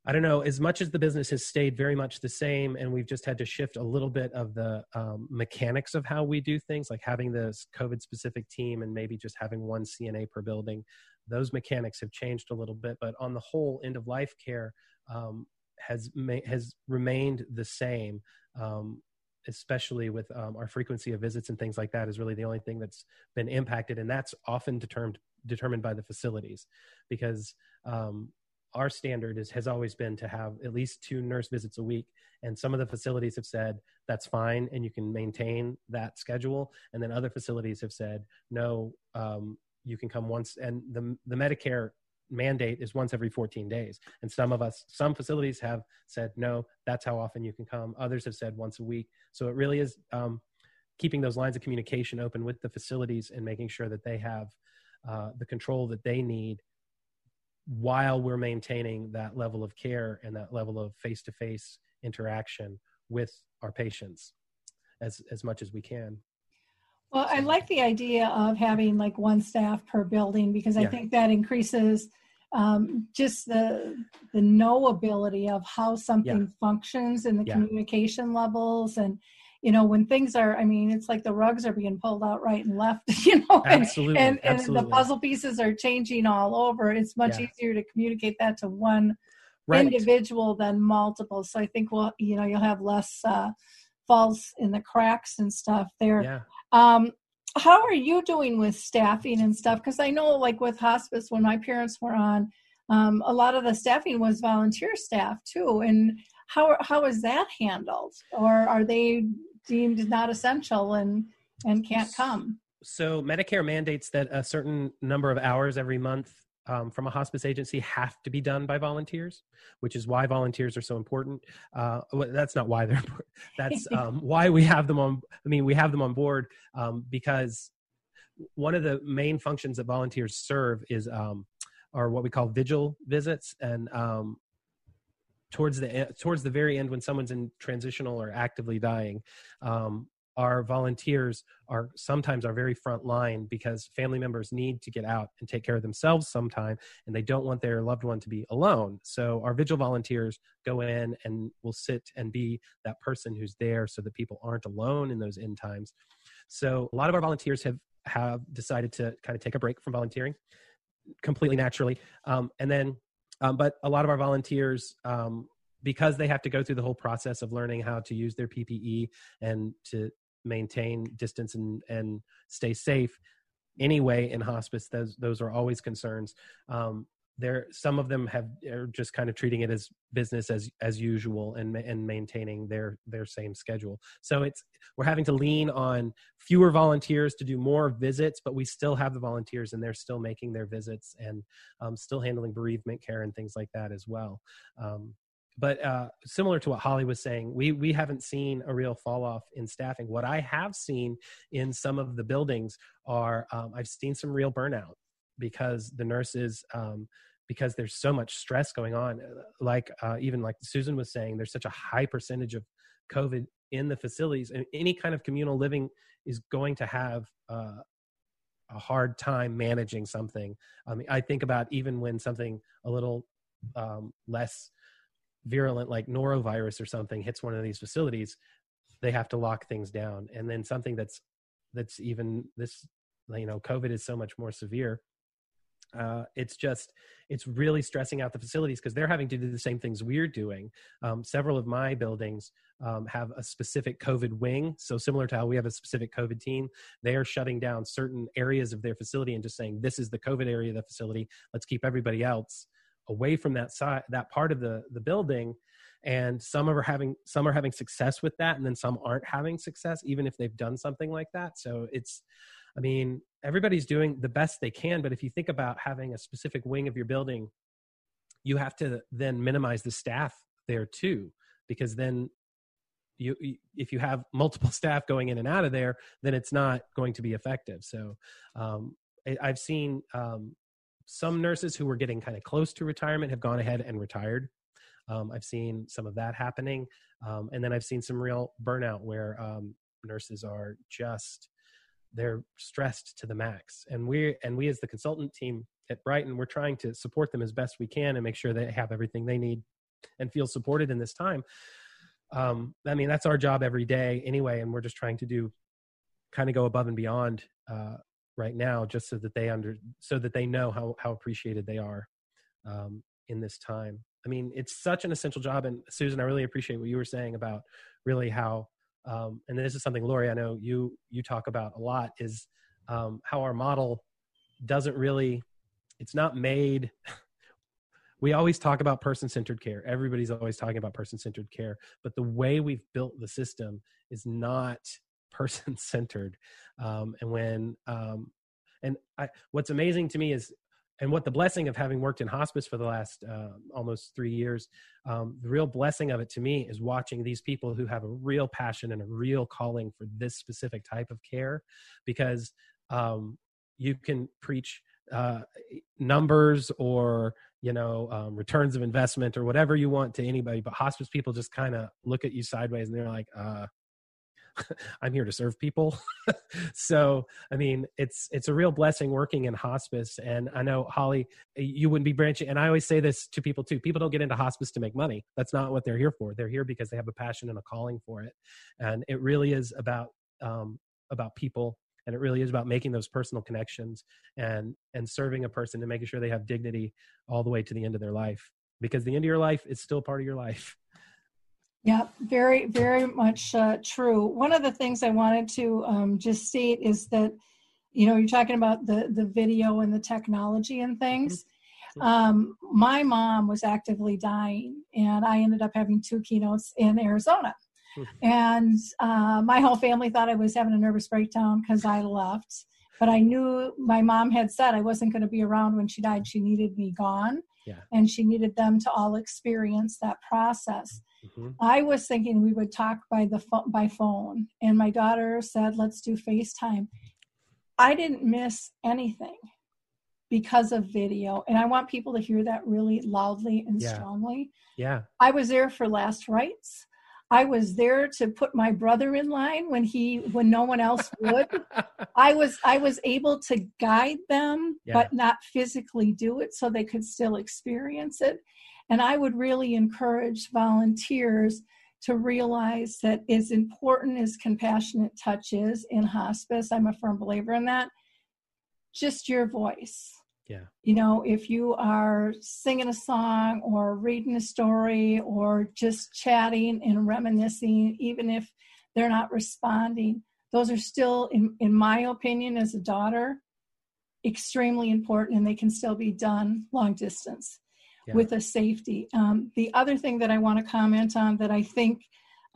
I don't know, as much as the business has stayed very much the same, and we've just had to shift a little bit of the um, mechanics of how we do things, like having this COVID specific team and maybe just having one CNA per building, those mechanics have changed a little bit. But on the whole, end of life care um, has, ma- has remained the same. Um, especially with um, our frequency of visits and things like that is really the only thing that's been impacted and that's often determined determined by the facilities because um, our standard is has always been to have at least two nurse visits a week. And some of the facilities have said that's fine and you can maintain that schedule. And then other facilities have said no um, you can come once. And the the medicare mandate is once every 14 days. And some of us some facilities have said no that's how often you can come. Others have said once a week. So it really is um, keeping those lines of communication open with the facilities and making sure that they have uh, the control that they need while we're maintaining that level of care and that level of face-to-face interaction with our patients as as much as we can well i like the idea of having like one staff per building because i yeah. think that increases um, just the the knowability of how something yeah. functions and the yeah. communication levels and you know when things are i mean it's like the rugs are being pulled out right and left (laughs) you know and, absolutely, and, and, absolutely. the puzzle pieces are changing all over it's much yeah. easier to communicate that to one right. individual than multiple so i think well you know you'll have less uh, falls in the cracks and stuff there yeah. um how are you doing with staffing and stuff because i know like with hospice when my parents were on um, a lot of the staffing was volunteer staff too and how how is that handled or are they deemed not essential and and can't come so medicare mandates that a certain number of hours every month um, from a hospice agency have to be done by volunteers, which is why volunteers are so important. Uh, that's not why they're (laughs) important. That's um, why we have them on. I mean, we have them on board um, because one of the main functions that volunteers serve is um, are what we call vigil visits, and um, towards the towards the very end when someone's in transitional or actively dying um, our volunteers are sometimes are very front line because family members need to get out and take care of themselves sometime and they don't want their loved one to be alone. So our vigil volunteers go in and will sit and be that person who's there so that people aren't alone in those end times. So a lot of our volunteers have have decided to kind of take a break from volunteering completely naturally um, and then um, but a lot of our volunteers, um, because they have to go through the whole process of learning how to use their PPE and to maintain distance and, and stay safe anyway in hospice, those, those are always concerns. Um, there some of them have are just kind of treating it as business as as usual and and maintaining their their same schedule. So it's we're having to lean on fewer volunteers to do more visits but we still have the volunteers and they're still making their visits and um, still handling bereavement care and things like that as well. Um, but uh, similar to what Holly was saying, we we haven't seen a real fall off in staffing. What I have seen in some of the buildings are um, I've seen some real burnout because the nurses um, because there's so much stress going on. Like uh, even like susan was saying there's such a high percentage of covid in the facilities and any kind of communal living is going to have uh, a hard time managing something. I mean i think about even when something a little um, less virulent like norovirus or something hits one of these facilities they have to lock things down. And then something that's that's even this you know covid is so much more severe uh, it's just it's really stressing out the facilities because they're having to do the same things we're doing. Um, several of my buildings um, have a specific covid wing. So similar to how we have a specific covid team they are shutting down certain areas of their facility and just saying this is the covid area of the facility. Let's keep everybody else away from that side that part of the the building. And some are having some are having success with that and then some aren't having success even if they've done something like that. So it's I mean, everybody's doing the best they can, but if you think about having a specific wing of your building, you have to then minimize the staff there too, because then you, if you have multiple (laughs) staff going in and out of there, then it's not going to be effective. So um, I've seen um, some nurses who were getting kind of close to retirement have gone ahead and retired. Um, I've seen some of that happening, um, and then I've seen some real burnout where um, nurses are just they're stressed to the max. And we and we as the consultant team at brighton we're trying to support them as best we can and make sure they have everything they need and feel supported in this time. Um, i mean that's our job every day anyway and we're just trying to do kind of go above and beyond uh, right now just so that they under so that they know how how appreciated they are um, in this time. I mean it's such an essential job and susan i really appreciate what you were saying about really how um, and this is something Lori, I know you you talk about a lot, is um, how our model doesn't really, it's not made. (laughs) we always talk about person-centered care. Everybody's always talking about person-centered care, but the way we've built the system is not (laughs) person-centered. Um, and when um, and I, what's amazing to me is and what the blessing of having worked in hospice for the last uh, almost three years um, the real blessing of it to me is watching these people who have a real passion and a real calling for this specific type of care because um, you can preach uh, numbers or you know um, returns of investment or whatever you want to anybody but hospice people just kind of look at you sideways and they're like uh (laughs) i'm here to serve people. (laughs) So i mean it's it's a real blessing working in hospice. And i know holly you wouldn't be branching and i always say this to people too people don't get into hospice to make money. That's not what they're here for. They're here because they have a passion and a calling for it. And it really is about um about people and it really is about making those personal connections and and serving a person and making sure they have dignity all the way to the end of their life because the end of your life is still part of your life yeah very very much uh, true one of the things i wanted to um, just state is that you know you're talking about the the video and the technology and things mm-hmm. um, my mom was actively dying and i ended up having two keynotes in arizona and uh, my whole family thought I was having a nervous breakdown because I left. But I knew my mom had said I wasn't going to be around when she died. She needed me gone. Yeah. And she needed them to all experience that process. Mm-hmm. I was thinking we would talk by the fo- by phone, and my daughter said, "Let's do FaceTime." I didn't miss anything because of video, and I want people to hear that really loudly and yeah. strongly. Yeah, I was there for last rites. I was there to put my brother in line when he when no one else would. (laughs) I was I was able to guide them yeah. but not physically do it so they could still experience it. And I would really encourage volunteers to realize that as important as compassionate touch is in hospice, I'm a firm believer in that, just your voice yeah. You know, if you are singing a song or reading a story or just chatting and reminiscing, even if they're not responding, those are still, in, in my opinion, as a daughter, extremely important and they can still be done long distance yeah. with a safety. Um, the other thing that I want to comment on that I think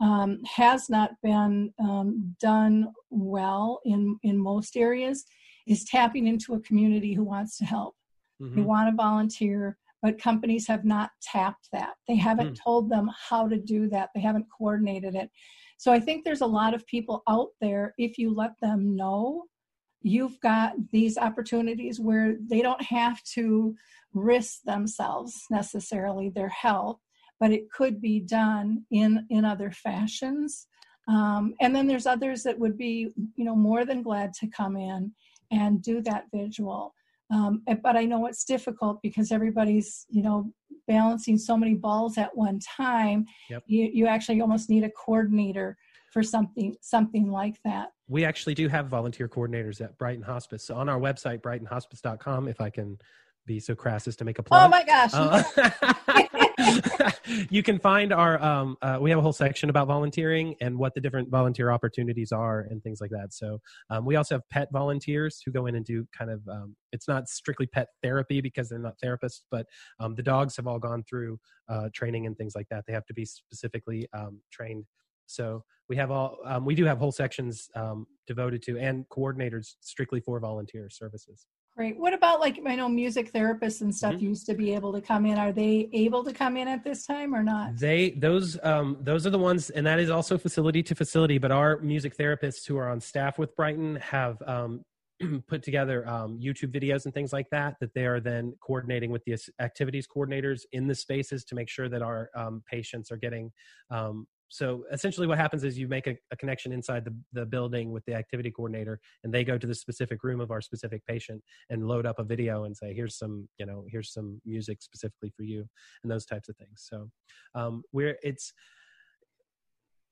um, has not been um, done well in, in most areas is tapping into a community who wants to help. Mm-hmm. They want to volunteer, but companies have not tapped that. They haven't mm. told them how to do that, they haven't coordinated it. So I think there's a lot of people out there, if you let them know, you've got these opportunities where they don't have to risk themselves necessarily their health but it could be done in in other fashions um, and then there's others that would be you know more than glad to come in and do that visual. Um, but I know it's difficult because everybody's, you know, balancing so many balls at one time. Yep. You, you actually almost need a coordinator for something something like that. We actually do have volunteer coordinators at Brighton Hospice. So on our website, brightonhospice.com, if I can be so crass as to make a plug. Oh my gosh. Uh, (laughs) you can find our um, uh, we have a whole section about volunteering and what the different volunteer opportunities are and things like that so um, we also have pet volunteers who go in and do kind of um, it's not strictly pet therapy because they're not therapists but um, the dogs have all gone through uh, training and things like that they have to be specifically um, trained so we have all um, we do have whole sections devoted to and coordinators strictly for volunteer services Great. What about like I know music therapists and stuff mm-hmm. used to be able to come in. Are they able to come in at this time or not? They those um, those are the ones, and that is also facility to facility. But our music therapists who are on staff with Brighton have um, (clears throat) put together um, YouTube videos and things like that that they are then coordinating with the activities coordinators in the spaces to make sure that our um, patients are getting um, so essentially what happens is you make a, a, connection inside the, the building with the activity coordinator and they go to the specific room of our specific patient and load up a video and say here's some you know here's some music specifically for you and those types of things. So um, where it's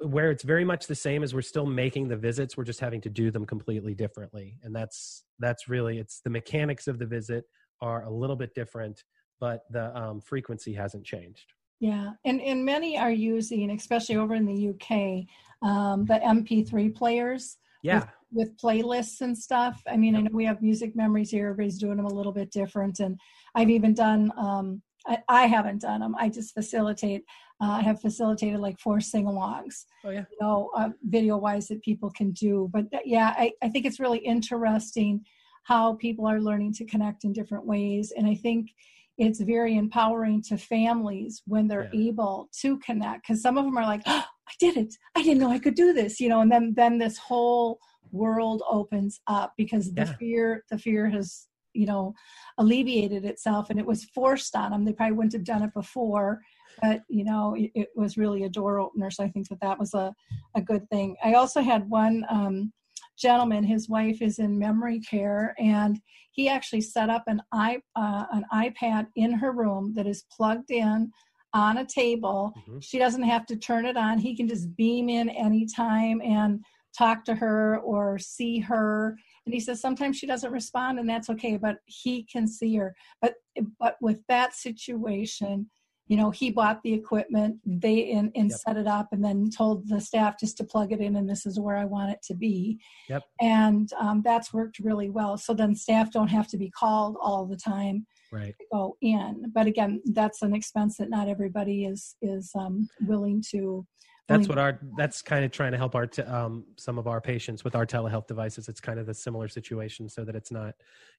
where it's very much the same as we're still making the visits we're just having to do them completely differently. And that's that's really it's the mechanics of the visit are a little bit different but the um, frequency hasn't changed yeah, and and many are using, especially over in the UK, um, the MP3 players. Yeah. With, with, playlists and stuff. I mean, yep. I know we have music memories here. Everybody's doing them a little bit different, and I've even done. Um, I, I haven't done them. I just facilitate. Uh, I have facilitated like four sing-alongs. Oh yeah. You know, uh, video-wise that people can do. But th- yeah, I, I think it's really interesting how people are learning to connect in different ways, and I think it's very empowering to families when they're yeah. able to connect because some of them are like oh, i did it i didn't know i could do this you know and then then this whole world opens up because the yeah. fear the fear has you know alleviated itself and it was forced on them they probably wouldn't have done it before but you know it, it was really a door opener so i think that that was a, a good thing i also had one um, gentleman his wife is in memory care and he actually set up an, I, uh, an ipad in her room that is plugged in on a table. Mhm. she doesn't have to turn it on. He can just beam in anytime and talk to her or see her. And he says sometimes she doesn't respond and that's okay but he can see her. But but with that situation you know he bought the equipment they and, and Yep. set it up and then told the staff just to plug it in and this is where i want it to be Yep. and um, that's worked really well so then staff don't have to be called all the time Right. to go in but again that's an expense that not everybody is is um, willing to That's what our that's kind of trying to help our t- um, some of our patients with our telehealth devices. It's kind of a similar situation, so that it's not,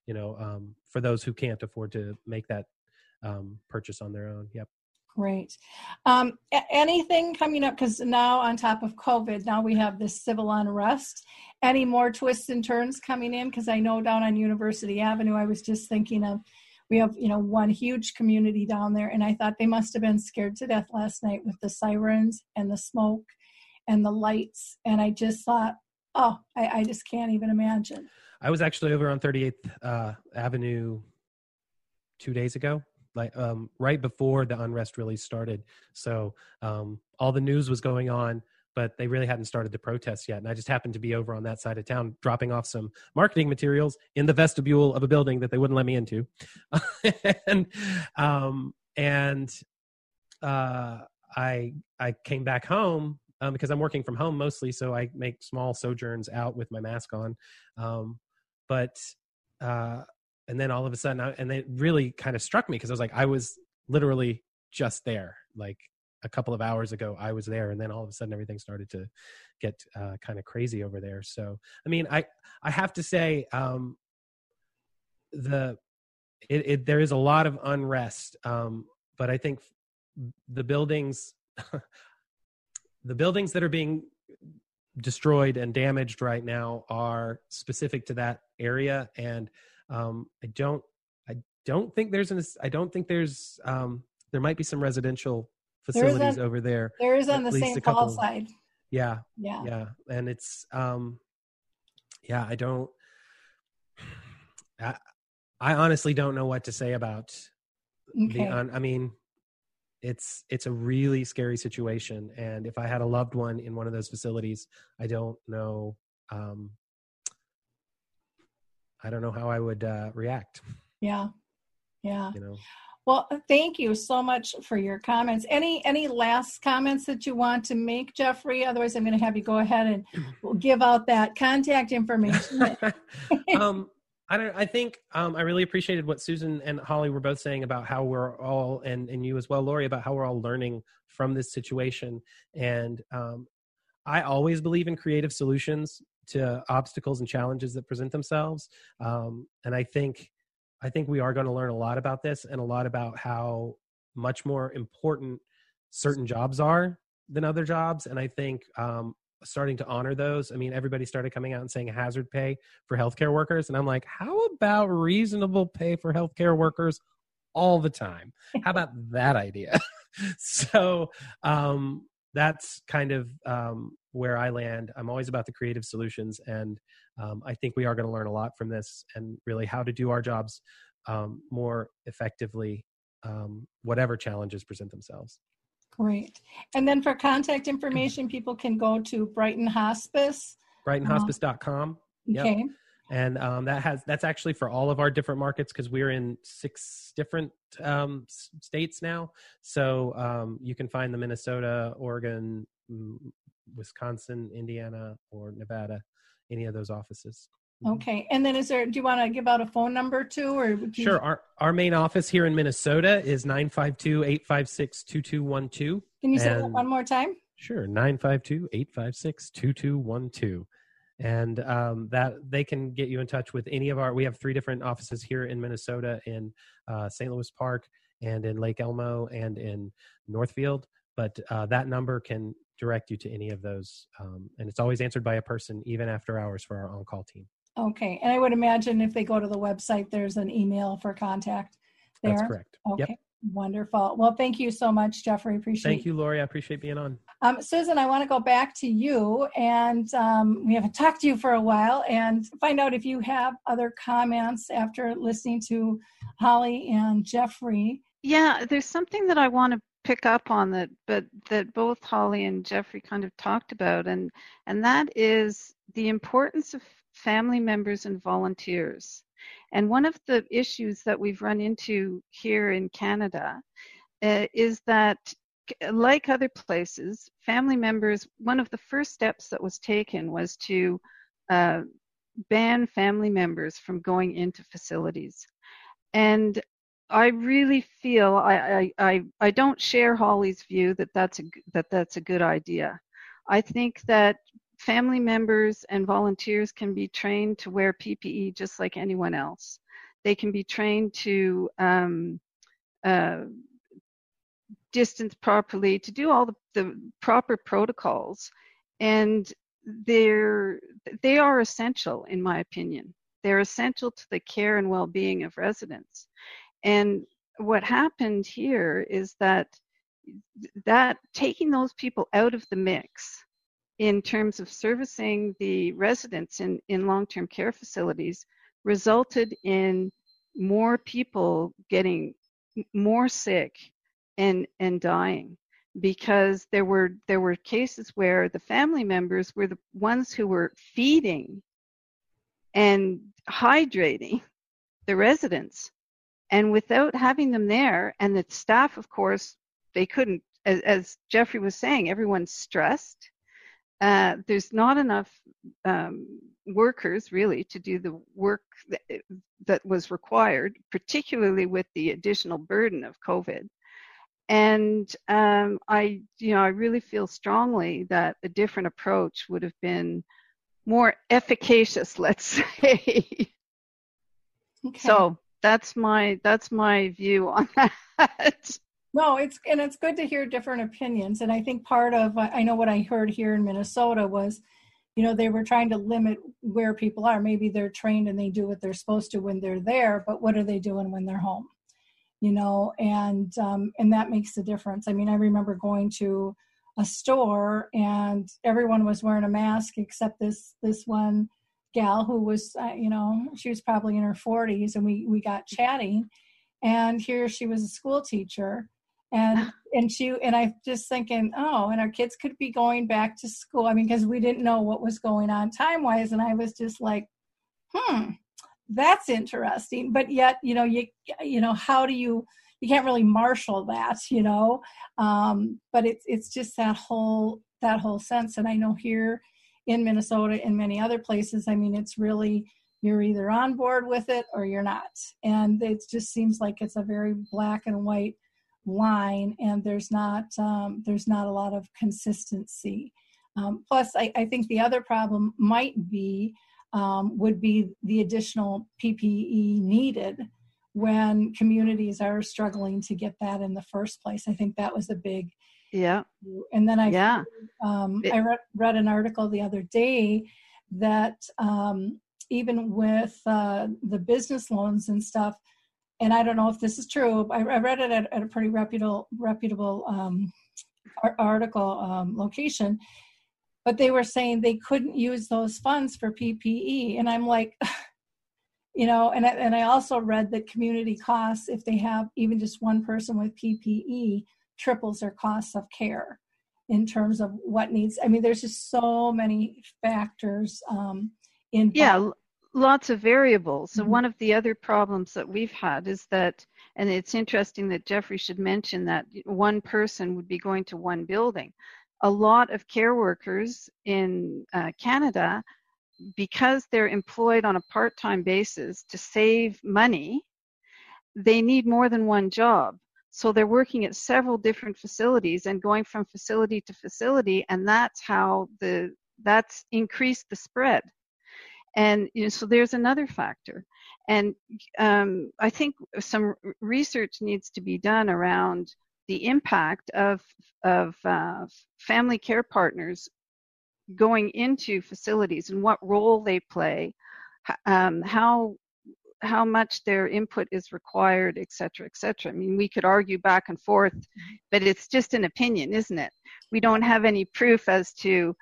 you know, um, for those who can't afford to make that um, purchase on their own. Yep. Great. Um, a- anything coming up? Because now, on top of COVID, now we have this civil unrest. Any more twists and turns coming in? Because I know down on University Avenue, I was just thinking of we have you know one huge community down there, and I thought they must have been scared to death last night with the sirens and the smoke and the lights. And I just thought, oh, I, I just can't even imagine. I was actually over on 38th uh, Avenue two days ago, like um, right before the unrest really started. So um, all the news was going on, but they really hadn't started the protests yet. And I just happened to be over on that side of town, dropping off some marketing materials in the vestibule of a building that they wouldn't let me into, (laughs) and um, and uh, I I came back home um, because I'm working from home mostly, so I make small sojourns out with my mask on. Um, but uh, and then all of a sudden, I, and it really kind of struck me because I was like, I was literally just there, like a couple of hours ago, I was there, and then all of a sudden, everything started to get uh, kind of crazy over there. So, I mean, I I have to say, um, the it, it there is a lot of unrest, um, but I think the buildings (laughs) the buildings that are being destroyed and damaged right now are specific to that area and um, i don't i don't think there's an i don't think there's um, there might be some residential There facilities a- over there There is on the St. Paul side. yeah Yeah. yeah and it's um yeah i don't i, I honestly don't know what to say about the Okay. un, i mean it's it's a really scary situation and if i had a loved one in one of those facilities i don't know um i don't know how i would uh react Yeah. Yeah. you know Well, thank you so much for your comments. Any any last comments that you want to make, Geoffrey? Otherwise, I'm going to have you go ahead and we'll give out that contact information. (laughs) (laughs) um I don't I think um I really appreciated what Susan and Holly were both saying about how we're all and and you as well Lori about how we're all learning from this situation and um I always believe in creative solutions to obstacles and challenges that present themselves um and I think I think we are going to learn a lot about this and a lot about how much more important certain jobs are than other jobs and I think um starting to honor those. I mean, everybody started coming out and saying hazard pay for healthcare workers. And I'm like, how about reasonable pay for healthcare workers all the time? How about that idea? (laughs) so um, that's kind of um, where I land. I'm always about the creative solutions. And um, I think we are going to learn a lot from this and really how to do our jobs um, more effectively, um, whatever challenges present themselves. Great. And then for contact information, (clears throat) people can go to Brighton Hospice. BrightonHospice.com. Yep. Okay. and um, that has that's actually for all of our different markets because we're in six different um, states now. So um, you can find the Minnesota, Oregon, Wisconsin, Indiana, or Nevada, any of those offices. Mhm. Okay. And then is there, do you want to give out a phone number too? Or you- Sure. Our our main office here in Minnesota is 952-856-2212. Can you say that one more time? Sure, 952-856-2212. And um, that they can get you in touch with any of our, we have three different offices here in Minnesota in uh, St. Louis Park and in Lake Elmo and in Northfield. But uh, that number can direct you to any of those. Um, and it's always answered by a person, even after hours for our on-call team. Okay, and I would imagine if they go to the website, there's an email for contact there. That's correct. Okay, Yep. wonderful. Well, thank you so much, Geoffrey. Appreciate it. Thank you, Lori. I appreciate being on. Um, Susan, I want to go back to you, and um, we haven't talked to you for a while, and find out if you have other comments after listening to Holly and Geoffrey. Yeah, there's something that I want to pick up on that, but that both Holly and Geoffrey kind of talked about, and and that is the importance of family members and volunteers. And one of the issues that we've run into here in Canada uh, is that, like other places, family members, one of the first steps that was taken was to uh, ban family members from going into facilities. And I really feel I, I, I, I don't share Holly's view that that's a that that's a good idea. I think that family members and volunteers can be trained to wear PPE just like anyone else. They can be trained to um, uh, distance properly, to do all the, the proper protocols, and they're they are essential in my opinion. They're essential to the care and well-being of residents. And what happened here is that that taking those people out of the mix in terms of servicing the residents in, in long-term care facilities resulted in more people getting more sick and and dying because there were there were cases where the family members were the ones who were feeding and hydrating the residents and without having them there and the staff of course they couldn't as, as Geoffrey was saying everyone's stressed. Uh, there's not enough um, workers really to do the work that, that was required particularly with the additional burden of covid. And um, i you know i really feel strongly that a different approach would have been more efficacious (laughs) let's say. Okay. so that's my that's my view on (laughs) that No, it's and it's good to hear different opinions. And I think part of I know what I heard here in Minnesota was, you know, they were trying to limit where people are. Maybe they're trained and they do what they're supposed to when they're there, but what are they doing when they're home? You know, and um, and that makes a difference. I mean, I remember going to a store and everyone was wearing a mask except this this one gal who was, uh, you know, she was probably in her 40s, and we we got chatting, and here she was a school teacher and and she and i just thinking oh and our kids could be going back to school. I mean because we didn't know what was going on time wise and i was just like hmm that's interesting. But yet you know you you know how do you you can't really marshal that you know? Um but it's it's just that whole that whole sense. And i know here in minnesota and many other places i mean it's really you're either on board with it or you're not. And it just seems like it's a very black and white line and there's not um, there's not a lot of consistency. Um, plus I, I, think the other problem might be um, would be the additional ppe needed when communities are struggling to get that in the first place. I think that was a big yeah and then i yeah um, i read, read an article the other day that um, even with uh, the business loans and stuff and I don't know if this is true. I, I read it at, at, a pretty reputable reputable um, ar- article um, location, but they were saying they couldn't use those funds for PPE, and I'm like, (laughs) you know, and I, and I also read that community costs, if they have even just one person with PPE, triples their costs of care in terms of what needs. I mean, there's just so many factors um, in yeah lots of variables so Mhm. one of the other problems that we've had is that and it's interesting that Geoffrey should mention that one person would be going to one building a lot of care workers in uh, canada because they're employed on a part-time basis to save money they need more than one job so they're working at several different facilities and going from facility to facility and that's how the that's increased the spread. And you know, so there's another factor. And um, i think some research needs to be done around the impact of of uh, family care partners going into facilities and what role they play um, how how much their input is required, et cetera, et cetera. I mean, we could argue back and forth, but it's just an opinion, isn't it? We don't have any proof as to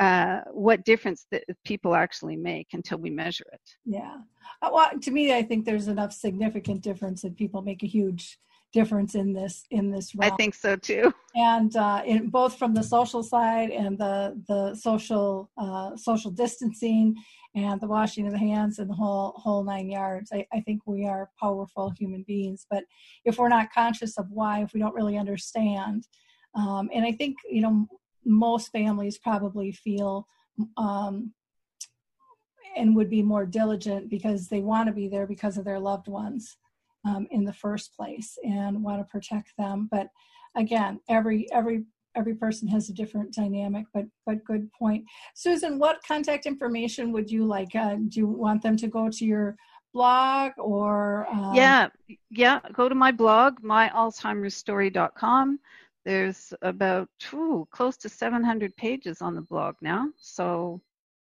uh, what difference that people actually make until we measure it. Yeah. Uh, well, to me, I think there's enough significant difference that people make a huge difference in this in this realm. I think so too. And uh, in both from the social side and the the social uh, social distancing and the washing of the hands and the whole whole nine yards. I, I think we are powerful human beings, but if we're not conscious of why, if we don't really understand, um, and I think you know most families probably feel um, and would be more diligent because they want to be there because of their loved ones um, in the first place and want to protect them but again every every every person has a different dynamic but but good point. Susan what contact information would you like uh, do you want them to go to your blog or um... yeah yeah go to my blog myalzheimersstory.com there's about ooh, close to 700 pages on the blog now so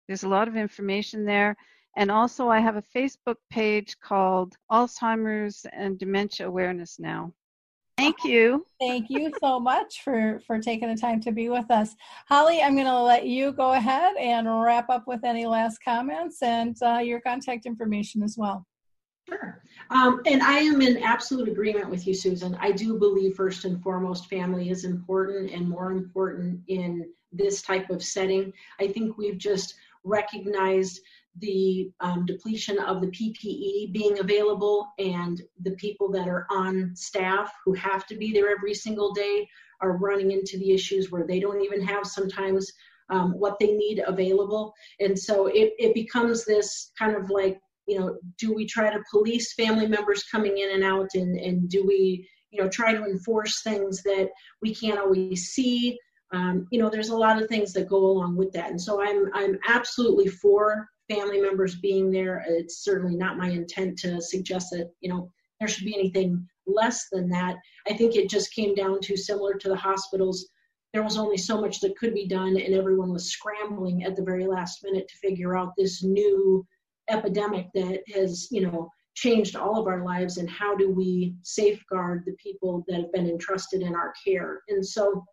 there's a lot of information there. And also, I have a Facebook page called Alzheimer's and Dementia Awareness Now. Thank you. Thank you so much for for taking the time to be with us, Holly. I'm going to let you go ahead and wrap up with any last comments and uh, your contact information as well. Sure. Um, and I am in absolute agreement with you, Susan. I do believe first and foremost family is important and more important in this type of setting. I think we've just recognized the um, depletion of the PPE being available and the people that are on staff who have to be there every single day are running into the issues where they don't even have sometimes um, what they need available. And so it, it becomes this kind of like, you know, do we try to police family members coming in and out and, and do we, you know, try to enforce things that we can't always see? Um, you know, there's a lot of things that go along with that. And so I'm, I'm absolutely for family members being there. It's certainly not my intent to suggest that, you know, there should be anything less than that. I think it just came down to similar to the hospitals. There was only so much that could be done, and everyone was scrambling at the very last minute to figure out this new epidemic that has, you know, changed all of our lives and how do we safeguard the people that have been entrusted in our care. And so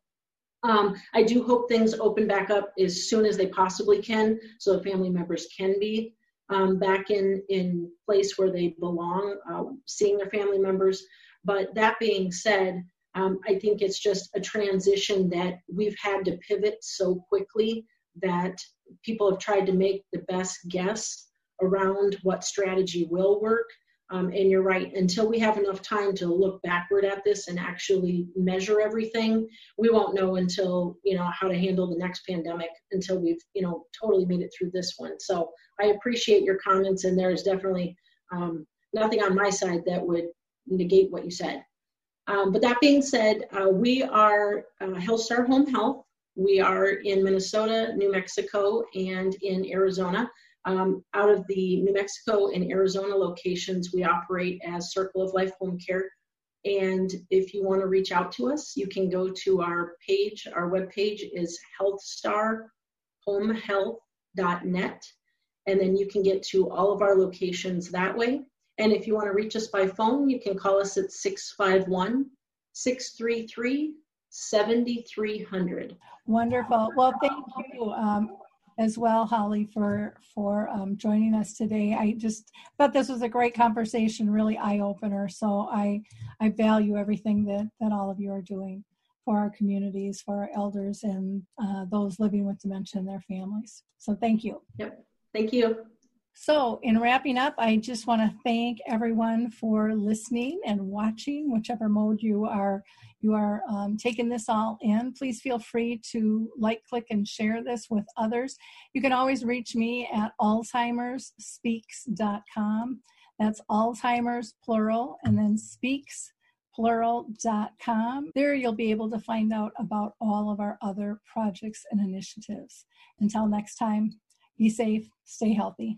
um, I do hope things open back up as soon as they possibly can, so family members can be um, back in in place where they belong, uh, seeing their family members. But that being said, um, I think it's just a transition that we've had to pivot so quickly that people have tried to make the best guess around what strategy will work. Um, and you're right, until we have enough time to look backward at this and actually measure everything, we won't know until, you know, how to handle the next pandemic until we've, you know, totally made it through this one. So I appreciate your comments, and there's definitely um, nothing on my side that would negate what you said. Um, but that being said, uh, we are uh, HealthStar Home Health. We are in Minnesota, New Mexico, and in Arizona. Um, out of the New Mexico and Arizona locations, we operate as Circle of Life Home Care. And if you want to reach out to us, you can go to our page. Our webpage is healthstarhomehealth.net. And then you can get to all of our locations that way. And if you want to reach us by phone, you can call us at 651 633 7300. Wonderful. Well, thank you. Um, as well, Holly, for for um, joining us today. I just thought this was a great conversation, really eye opener. So I I value everything that that all of you are doing for our communities, for our elders, and uh, those living with dementia and their families. So thank you. Yep. Thank you. So, in wrapping up, I just want to thank everyone for listening and watching, whichever mode you are you are um, taking this all in. Please feel free to like, click, and share this with others. You can always reach me at alzheimersspeaks.com. That's Alzheimer's plural, and then speaks plural.com. There you'll be able to find out about all of our other projects and initiatives. Until next time, be safe, stay healthy.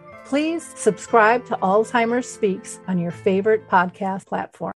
Please subscribe to Alzheimer's Speaks on your favorite podcast platform.